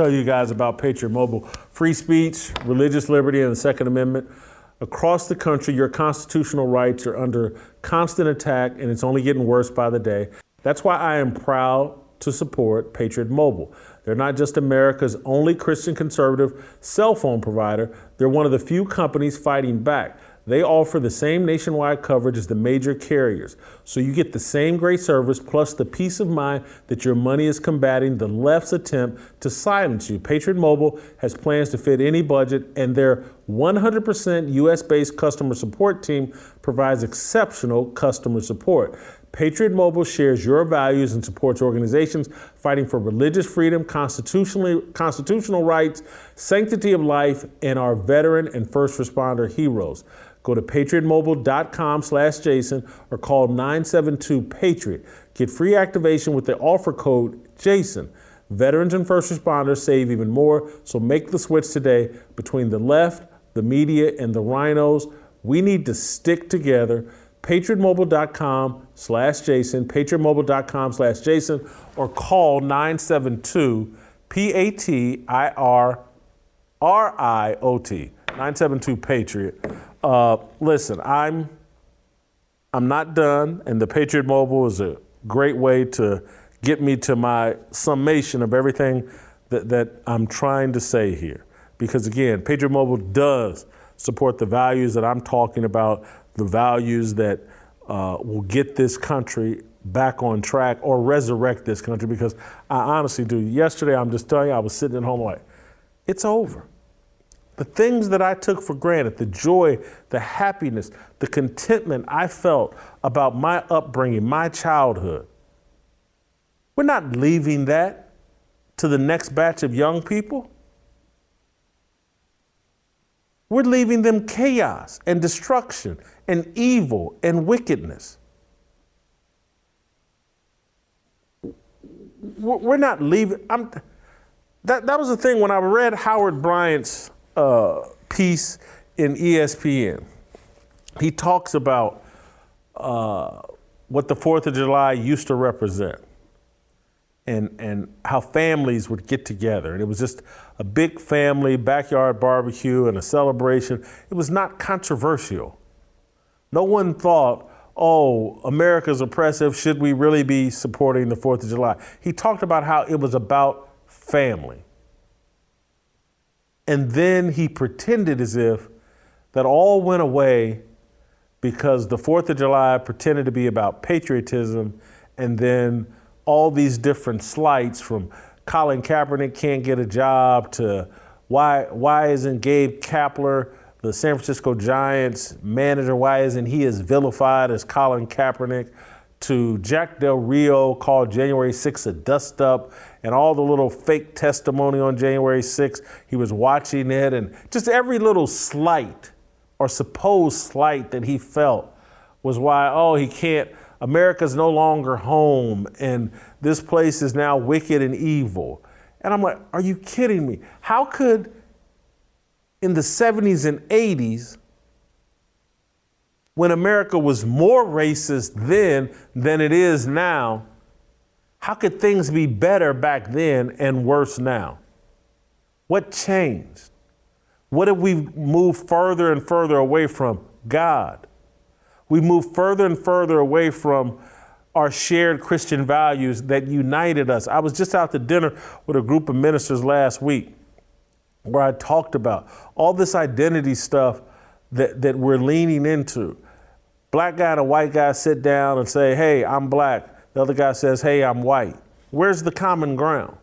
tell you guys about Patriot Mobile. Free speech, religious liberty, and the Second Amendment. Across the country, your constitutional rights are under constant attack, and it's only getting worse by the day. That's why I am proud to support Patriot Mobile. They're not just America's only Christian conservative cell phone provider, they're one of the few companies fighting back. They offer the same nationwide coverage as the major carriers. So you get the same great service plus the peace of mind that your money is combating the left's attempt to silence you. Patriot Mobile has plans to fit any budget, and their 100% US based customer support team provides exceptional customer support. Patriot Mobile shares your values and supports organizations fighting for religious freedom, constitutionally, constitutional rights, sanctity of life, and our veteran and first responder heroes. Go to patriotmobile.com slash Jason or call 972-PATRIOT. Get free activation with the offer code JASON. Veterans and first responders save even more, so make the switch today between the left, the media, and the RINOs. We need to stick together. patriotmobile.com slash Jason, patriotmobile.com slash Jason, or call 972 P A T I R R I O T, 972 Patriot. Uh, listen, I'm I'm not done, and the Patriot Mobile is a great way to get me to my summation of everything that, that I'm trying to say here. Because again, Patriot Mobile does support the values that I'm talking about, the values that uh, will get this country back on track or resurrect this country. Because I honestly do. Yesterday, I'm just telling you, I was sitting at home like, it's over. The things that I took for granted, the joy, the happiness, the contentment I felt about my upbringing, my childhood, we're not leaving that to the next batch of young people. We're leaving them chaos and destruction and evil and wickedness. We're not leaving. I'm, that, that was the thing when I read Howard Bryant's uh, piece in ESPN. He talks about uh, what the 4th of July used to represent and, and how families would get together. And it was just a big family backyard barbecue and a celebration. It was not controversial. No one thought, oh, America's oppressive. Should we really be supporting the 4th of July? He talked about how it was about family. And then he pretended as if that all went away because the 4th of July pretended to be about patriotism and then all these different slights from Colin Kaepernick can't get a job to why why isn't Gabe Kapler, the San Francisco Giants manager, why isn't he as vilified as Colin Kaepernick? To Jack Del Rio called January 6th a dust up and all the little fake testimony on January 6th. He was watching it and just every little slight or supposed slight that he felt was why, oh, he can't America's no longer home and this place is now wicked and evil. And I'm like, are you kidding me? How could in the 70s and 80s, when America was more racist then than it is now, how could things be better back then and worse now? What changed? What did we move further and further away from? God we move further and further away from our shared Christian values that united us. I was just out to dinner with a group of ministers last week where I talked about all this identity stuff that, that we're leaning into. Black guy and a white guy sit down and say, Hey, I'm black. The other guy says, Hey, I'm white. Where's the common ground?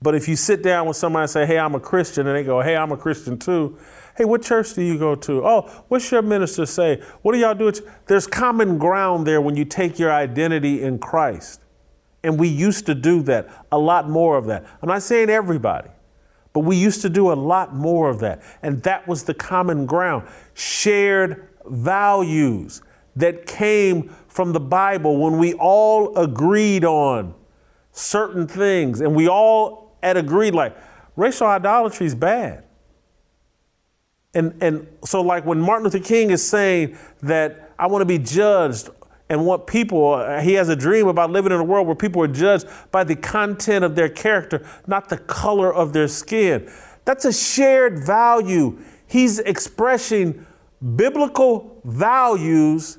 But if you sit down with somebody and say, Hey, I'm a Christian, and they go, Hey, I'm a Christian too, Hey, what church do you go to? Oh, what's your minister say? What do y'all do? There's common ground there when you take your identity in Christ. And we used to do that, a lot more of that. I'm not saying everybody, but we used to do a lot more of that. And that was the common ground shared values that came from the Bible when we all agreed on certain things and we all had agreed like racial idolatry is bad. And, and so, like when Martin Luther King is saying that I want to be judged and what people, he has a dream about living in a world where people are judged by the content of their character, not the color of their skin. That's a shared value. He's expressing biblical values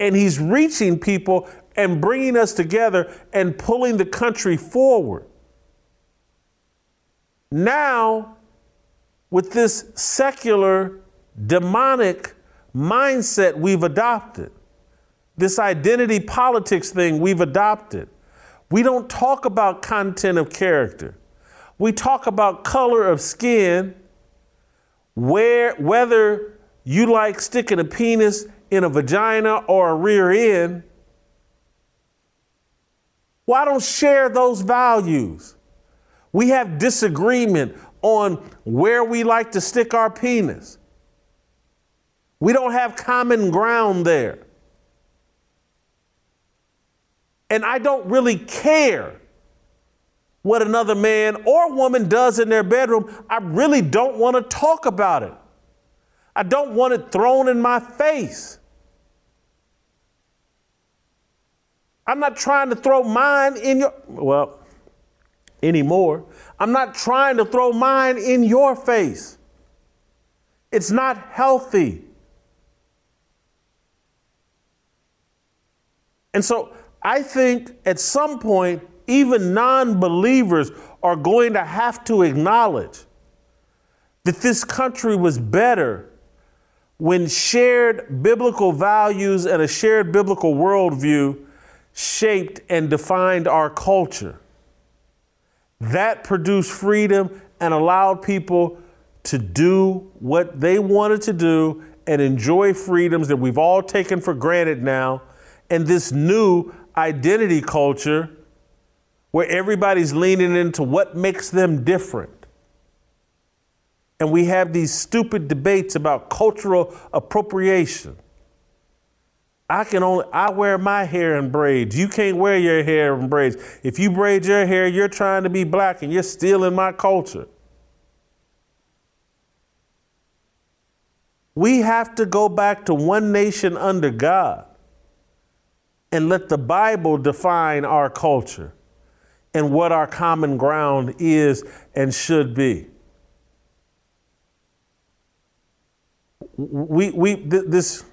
and he's reaching people and bringing us together and pulling the country forward. Now, with this secular, demonic mindset we've adopted, this identity politics thing we've adopted. We don't talk about content of character. We talk about color of skin, where whether you like sticking a penis in a vagina or a rear end. I don't share those values. We have disagreement on where we like to stick our penis. We don't have common ground there and I don't really care what another man or woman does in their bedroom, I really don't want to talk about it. I don't want it thrown in my face. I'm not trying to throw mine in your, well, anymore. I'm not trying to throw mine in your face. It's not healthy. And so I think at some point, even non believers are going to have to acknowledge that this country was better when shared biblical values and a shared biblical worldview shaped and defined our culture. That produced freedom and allowed people to do what they wanted to do and enjoy freedoms that we've all taken for granted now. And this new identity culture where everybody's leaning into what makes them different. And we have these stupid debates about cultural appropriation. I can only I wear my hair in braids. You can't wear your hair in braids. If you braid your hair, you're trying to be black and you're stealing my culture. We have to go back to one nation under God and let the Bible define our culture and what our common ground is and should be. We, we, this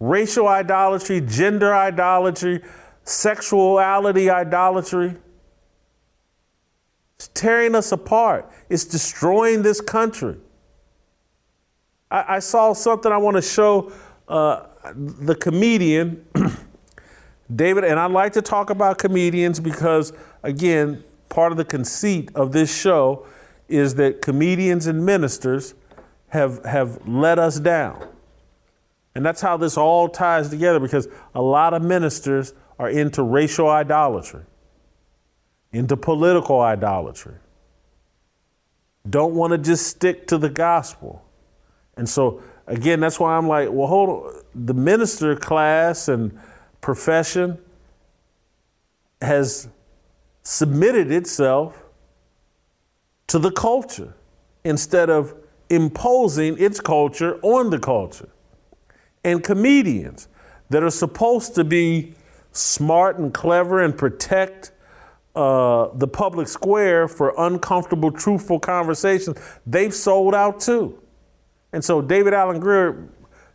racial idolatry, gender idolatry, sexuality idolatry. It's tearing us apart. It's destroying this country. I, I saw something I want to show uh, the comedian, David, and I like to talk about comedians because, again, part of the conceit of this show is that comedians and ministers have, have let us down. And that's how this all ties together because a lot of ministers are into racial idolatry, into political idolatry, don't want to just stick to the gospel. And so, again, that's why I'm like, well, hold on. The minister class and profession has submitted itself to the culture instead of imposing its culture on the culture and comedians that are supposed to be smart and clever and protect uh, the public square for uncomfortable, truthful conversations, they've sold out too. And so David Alan Grier,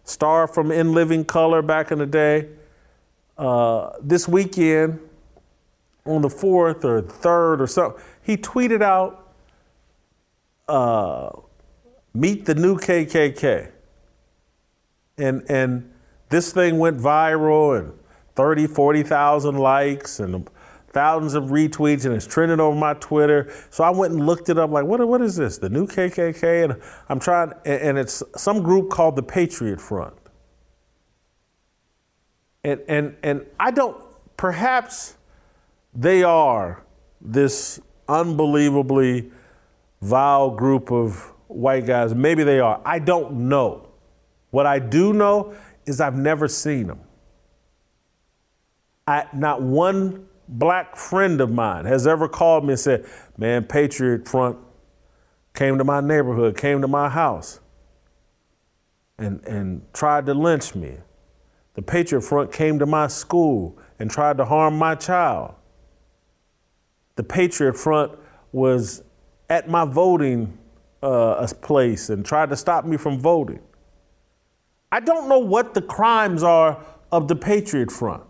star from In Living Color back in the day, uh, this weekend on the 4th or 3rd or so, he tweeted out, uh, Meet the new KKK and and this thing went viral and 30, 40,000 likes and thousands of retweets and it's trending over my Twitter. So I went and looked it up like, what, what is this? The new KKK? And I'm trying, and it's some group called the Patriot Front. And, and, and I don't, perhaps they are this unbelievably vile group of white guys. Maybe they are. I don't know. What I do know is I've never seen them. I, not one black friend of mine has ever called me and said, Man, Patriot Front came to my neighborhood, came to my house, and, and tried to lynch me. The Patriot Front came to my school and tried to harm my child. The Patriot Front was at my voting uh, place and tried to stop me from voting. I don't know what the crimes are of the Patriot Front.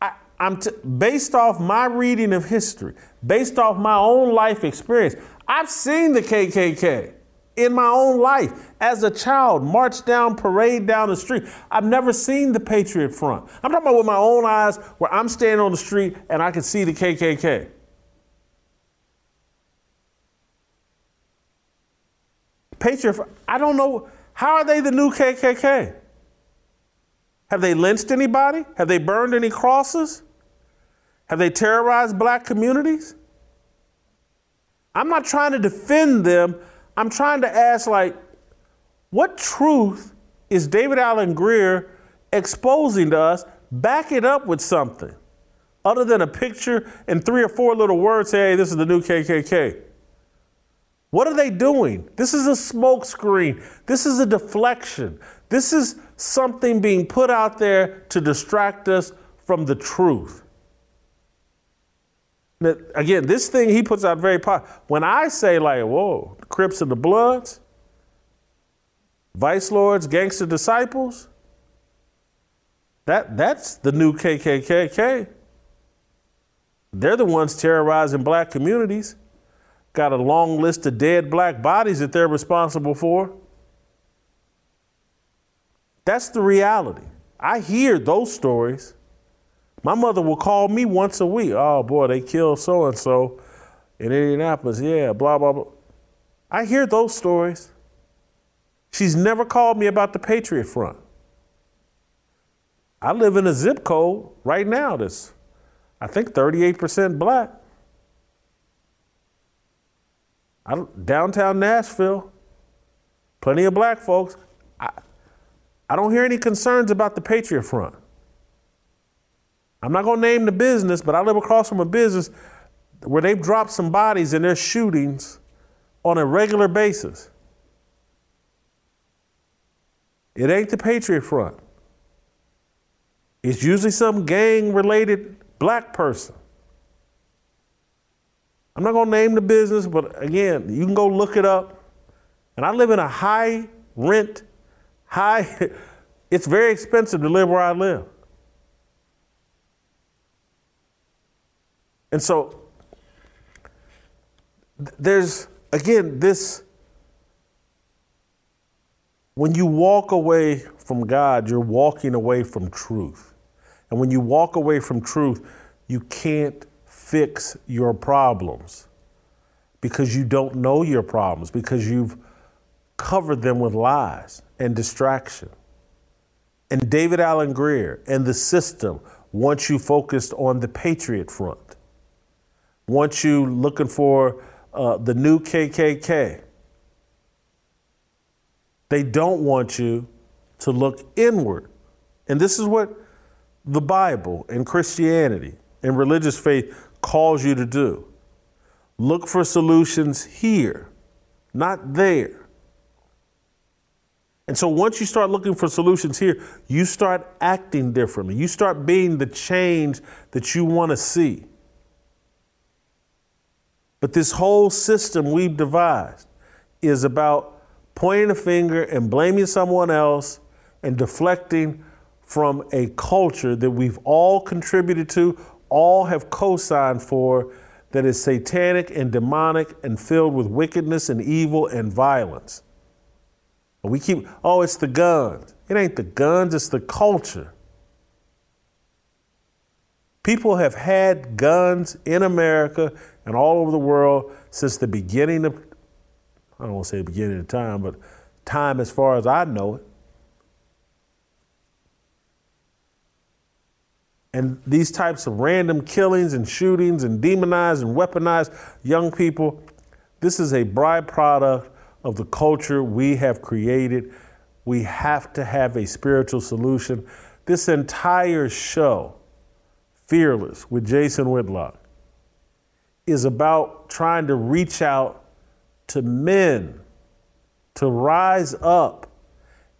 I, am t- based off my reading of history, based off my own life experience. I've seen the KKK in my own life as a child, march down, parade down the street. I've never seen the Patriot Front. I'm talking about with my own eyes where I'm standing on the street and I can see the KKK. Patriot Front, I don't know. How are they the new KKK? Have they lynched anybody? Have they burned any crosses? Have they terrorized black communities? I'm not trying to defend them. I'm trying to ask, like, what truth is David Alan Grier exposing to us? Back it up with something other than a picture and three or four little words hey, this is the new KKK. What are they doing? This is a smokescreen. This is a deflection. This is something being put out there to distract us from the truth. Again, this thing he puts out very powerful. When I say like, whoa, Crips and the Bloods, Vice Lords, Gangster Disciples, that, that's the new KKKK. They're the ones terrorizing black communities. Got a long list of dead black bodies that they're responsible for. That's the reality. I hear those stories. My mother will call me once a week. Oh boy, they killed so and so in Indianapolis. Yeah, blah, blah, blah. I hear those stories. She's never called me about the Patriot Front. I live in a zip code right now that's, I think, 38% black. I, downtown Nashville, plenty of black folks. I, I don't hear any concerns about the Patriot Front. I'm not going to name the business, but I live across from a business where they've dropped some bodies in their shootings on a regular basis. It ain't the Patriot Front. It's usually some gang related black person. I'm not going to name the business, but again, you can go look it up. And I live in a high rent, high, it's very expensive to live where I live. And so there's, again, this when you walk away from God, you're walking away from truth. And when you walk away from truth, you can't fix your problems because you don't know your problems, because you've covered them with lies and distraction. And David Alan Grier and the system want you focused on the Patriot Front, want you looking for uh, the new KKK they don't want you to look inward. And this is what the Bible and Christianity and religious faith calls you to do. Look for solutions here, not there. And so once you start looking for solutions here, you start acting differently. You start being the change that you want to see. But this whole system we've devised is about pointing a finger and blaming someone else and deflecting from a culture that we've all contributed to, all have co signed for, that is satanic and demonic and filled with wickedness and evil and violence. And we keep, oh, it's the guns. It ain't the guns, it's the culture. People have had guns in America and all over the world since the beginning of I don't want to say the beginning of time, but time as far as I know it. And these types of random killings and shootings and demonized and weaponized young people, this is a byproduct of the culture we have created. We have to have a spiritual solution. This entire show, Fearless with Jason Whitlock, is about trying to reach out to men to rise up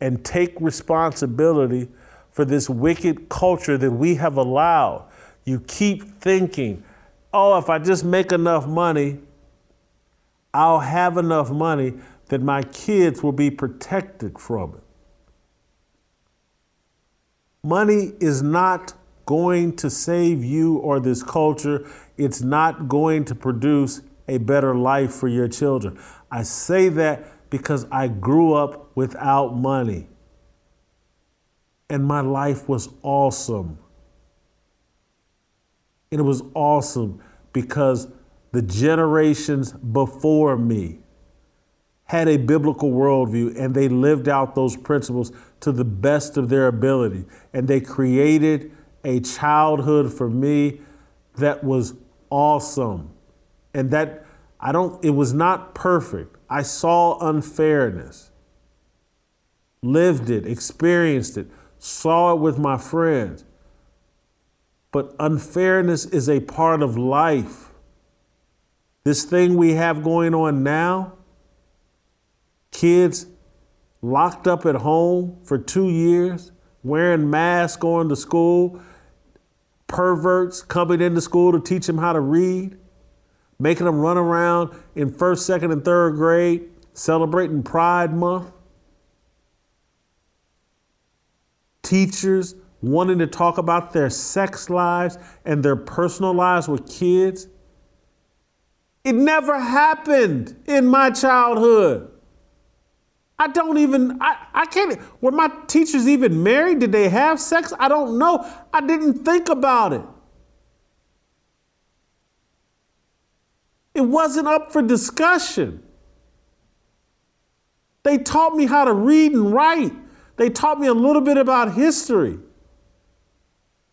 and take responsibility for this wicked culture that we have allowed. You keep thinking, oh, if I just make enough money, I'll have enough money that my kids will be protected from it. Money is not going to save you or this culture. It's not going to produce a better life for your children. I say that because I grew up without money. And my life was awesome. And it was awesome because the generations before me had a biblical worldview and they lived out those principles to the best of their ability. And they created a childhood for me that was awesome. And that I don't, it was not perfect. I saw unfairness, lived it, experienced it, saw it with my friends. But unfairness is a part of life. This thing we have going on now, kids locked up at home for two years, wearing masks, going to school, perverts coming into school to teach them how to read, making them run around in first, second, and third grade celebrating Pride Month. Teachers wanting to talk about their sex lives and their personal lives with kids. It never happened in my childhood. I don't even, I, I can't, were my teachers even married? Did they have sex? I don't know. I didn't think about it. It wasn't up for discussion. They taught me how to read and write. They taught me a little bit about history.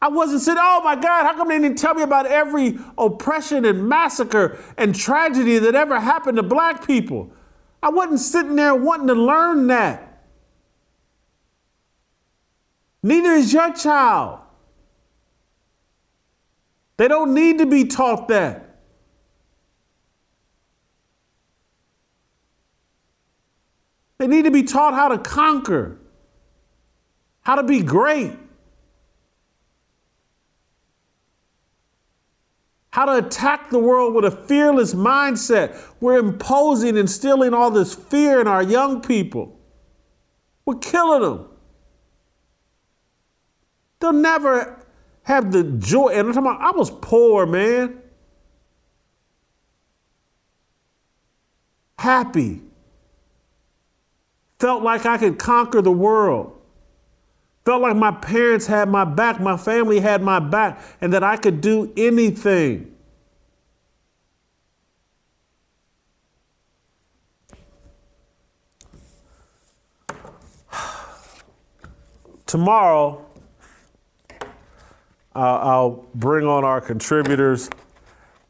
I wasn't saying, oh my God, how come they didn't tell me about every oppression and massacre and tragedy that ever happened to black people? I wasn't sitting there wanting to learn that. Neither is your child. They don't need to be taught that. They need to be taught how to conquer, how to be great, how to attack the world with a fearless mindset. We're imposing instilling all this fear in our young people. We're killing them. They'll never have the joy. And I'm talking about, I was poor, man. Happy. Felt like I could conquer the world. Felt like my parents had my back, my family had my back, and that I could do anything. Tomorrow, I'll bring on our contributors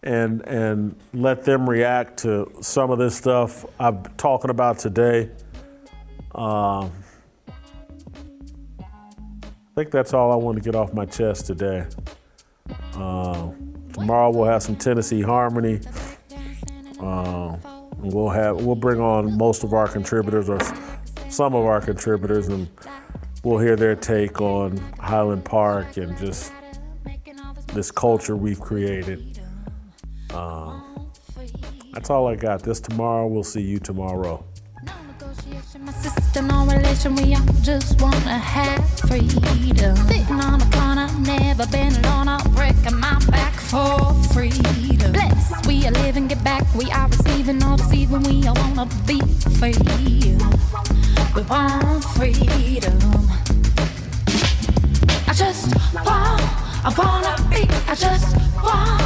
and and let them react to some of this stuff I'm talking about today. Um, think that's all I want to get off my chest today. Uh, tomorrow we'll have some Tennessee Harmony. Uh, we'll have we'll bring on most of our contributors or some of our contributors, and we'll hear their take on Highland Park and just this culture we've created. Uh, that's all I got. This tomorrow. We'll see you tomorrow. Sister, no relation, we all just wanna have freedom. Sitting on a corner, never been alone, I'm breaking my back for freedom. Blessed, we are living, get back, we are receiving, all deceiving, we all wanna be free. We want freedom. I just want, I wanna be, I just want,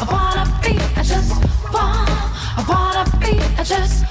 I wanna be, I just want, I wanna be, I just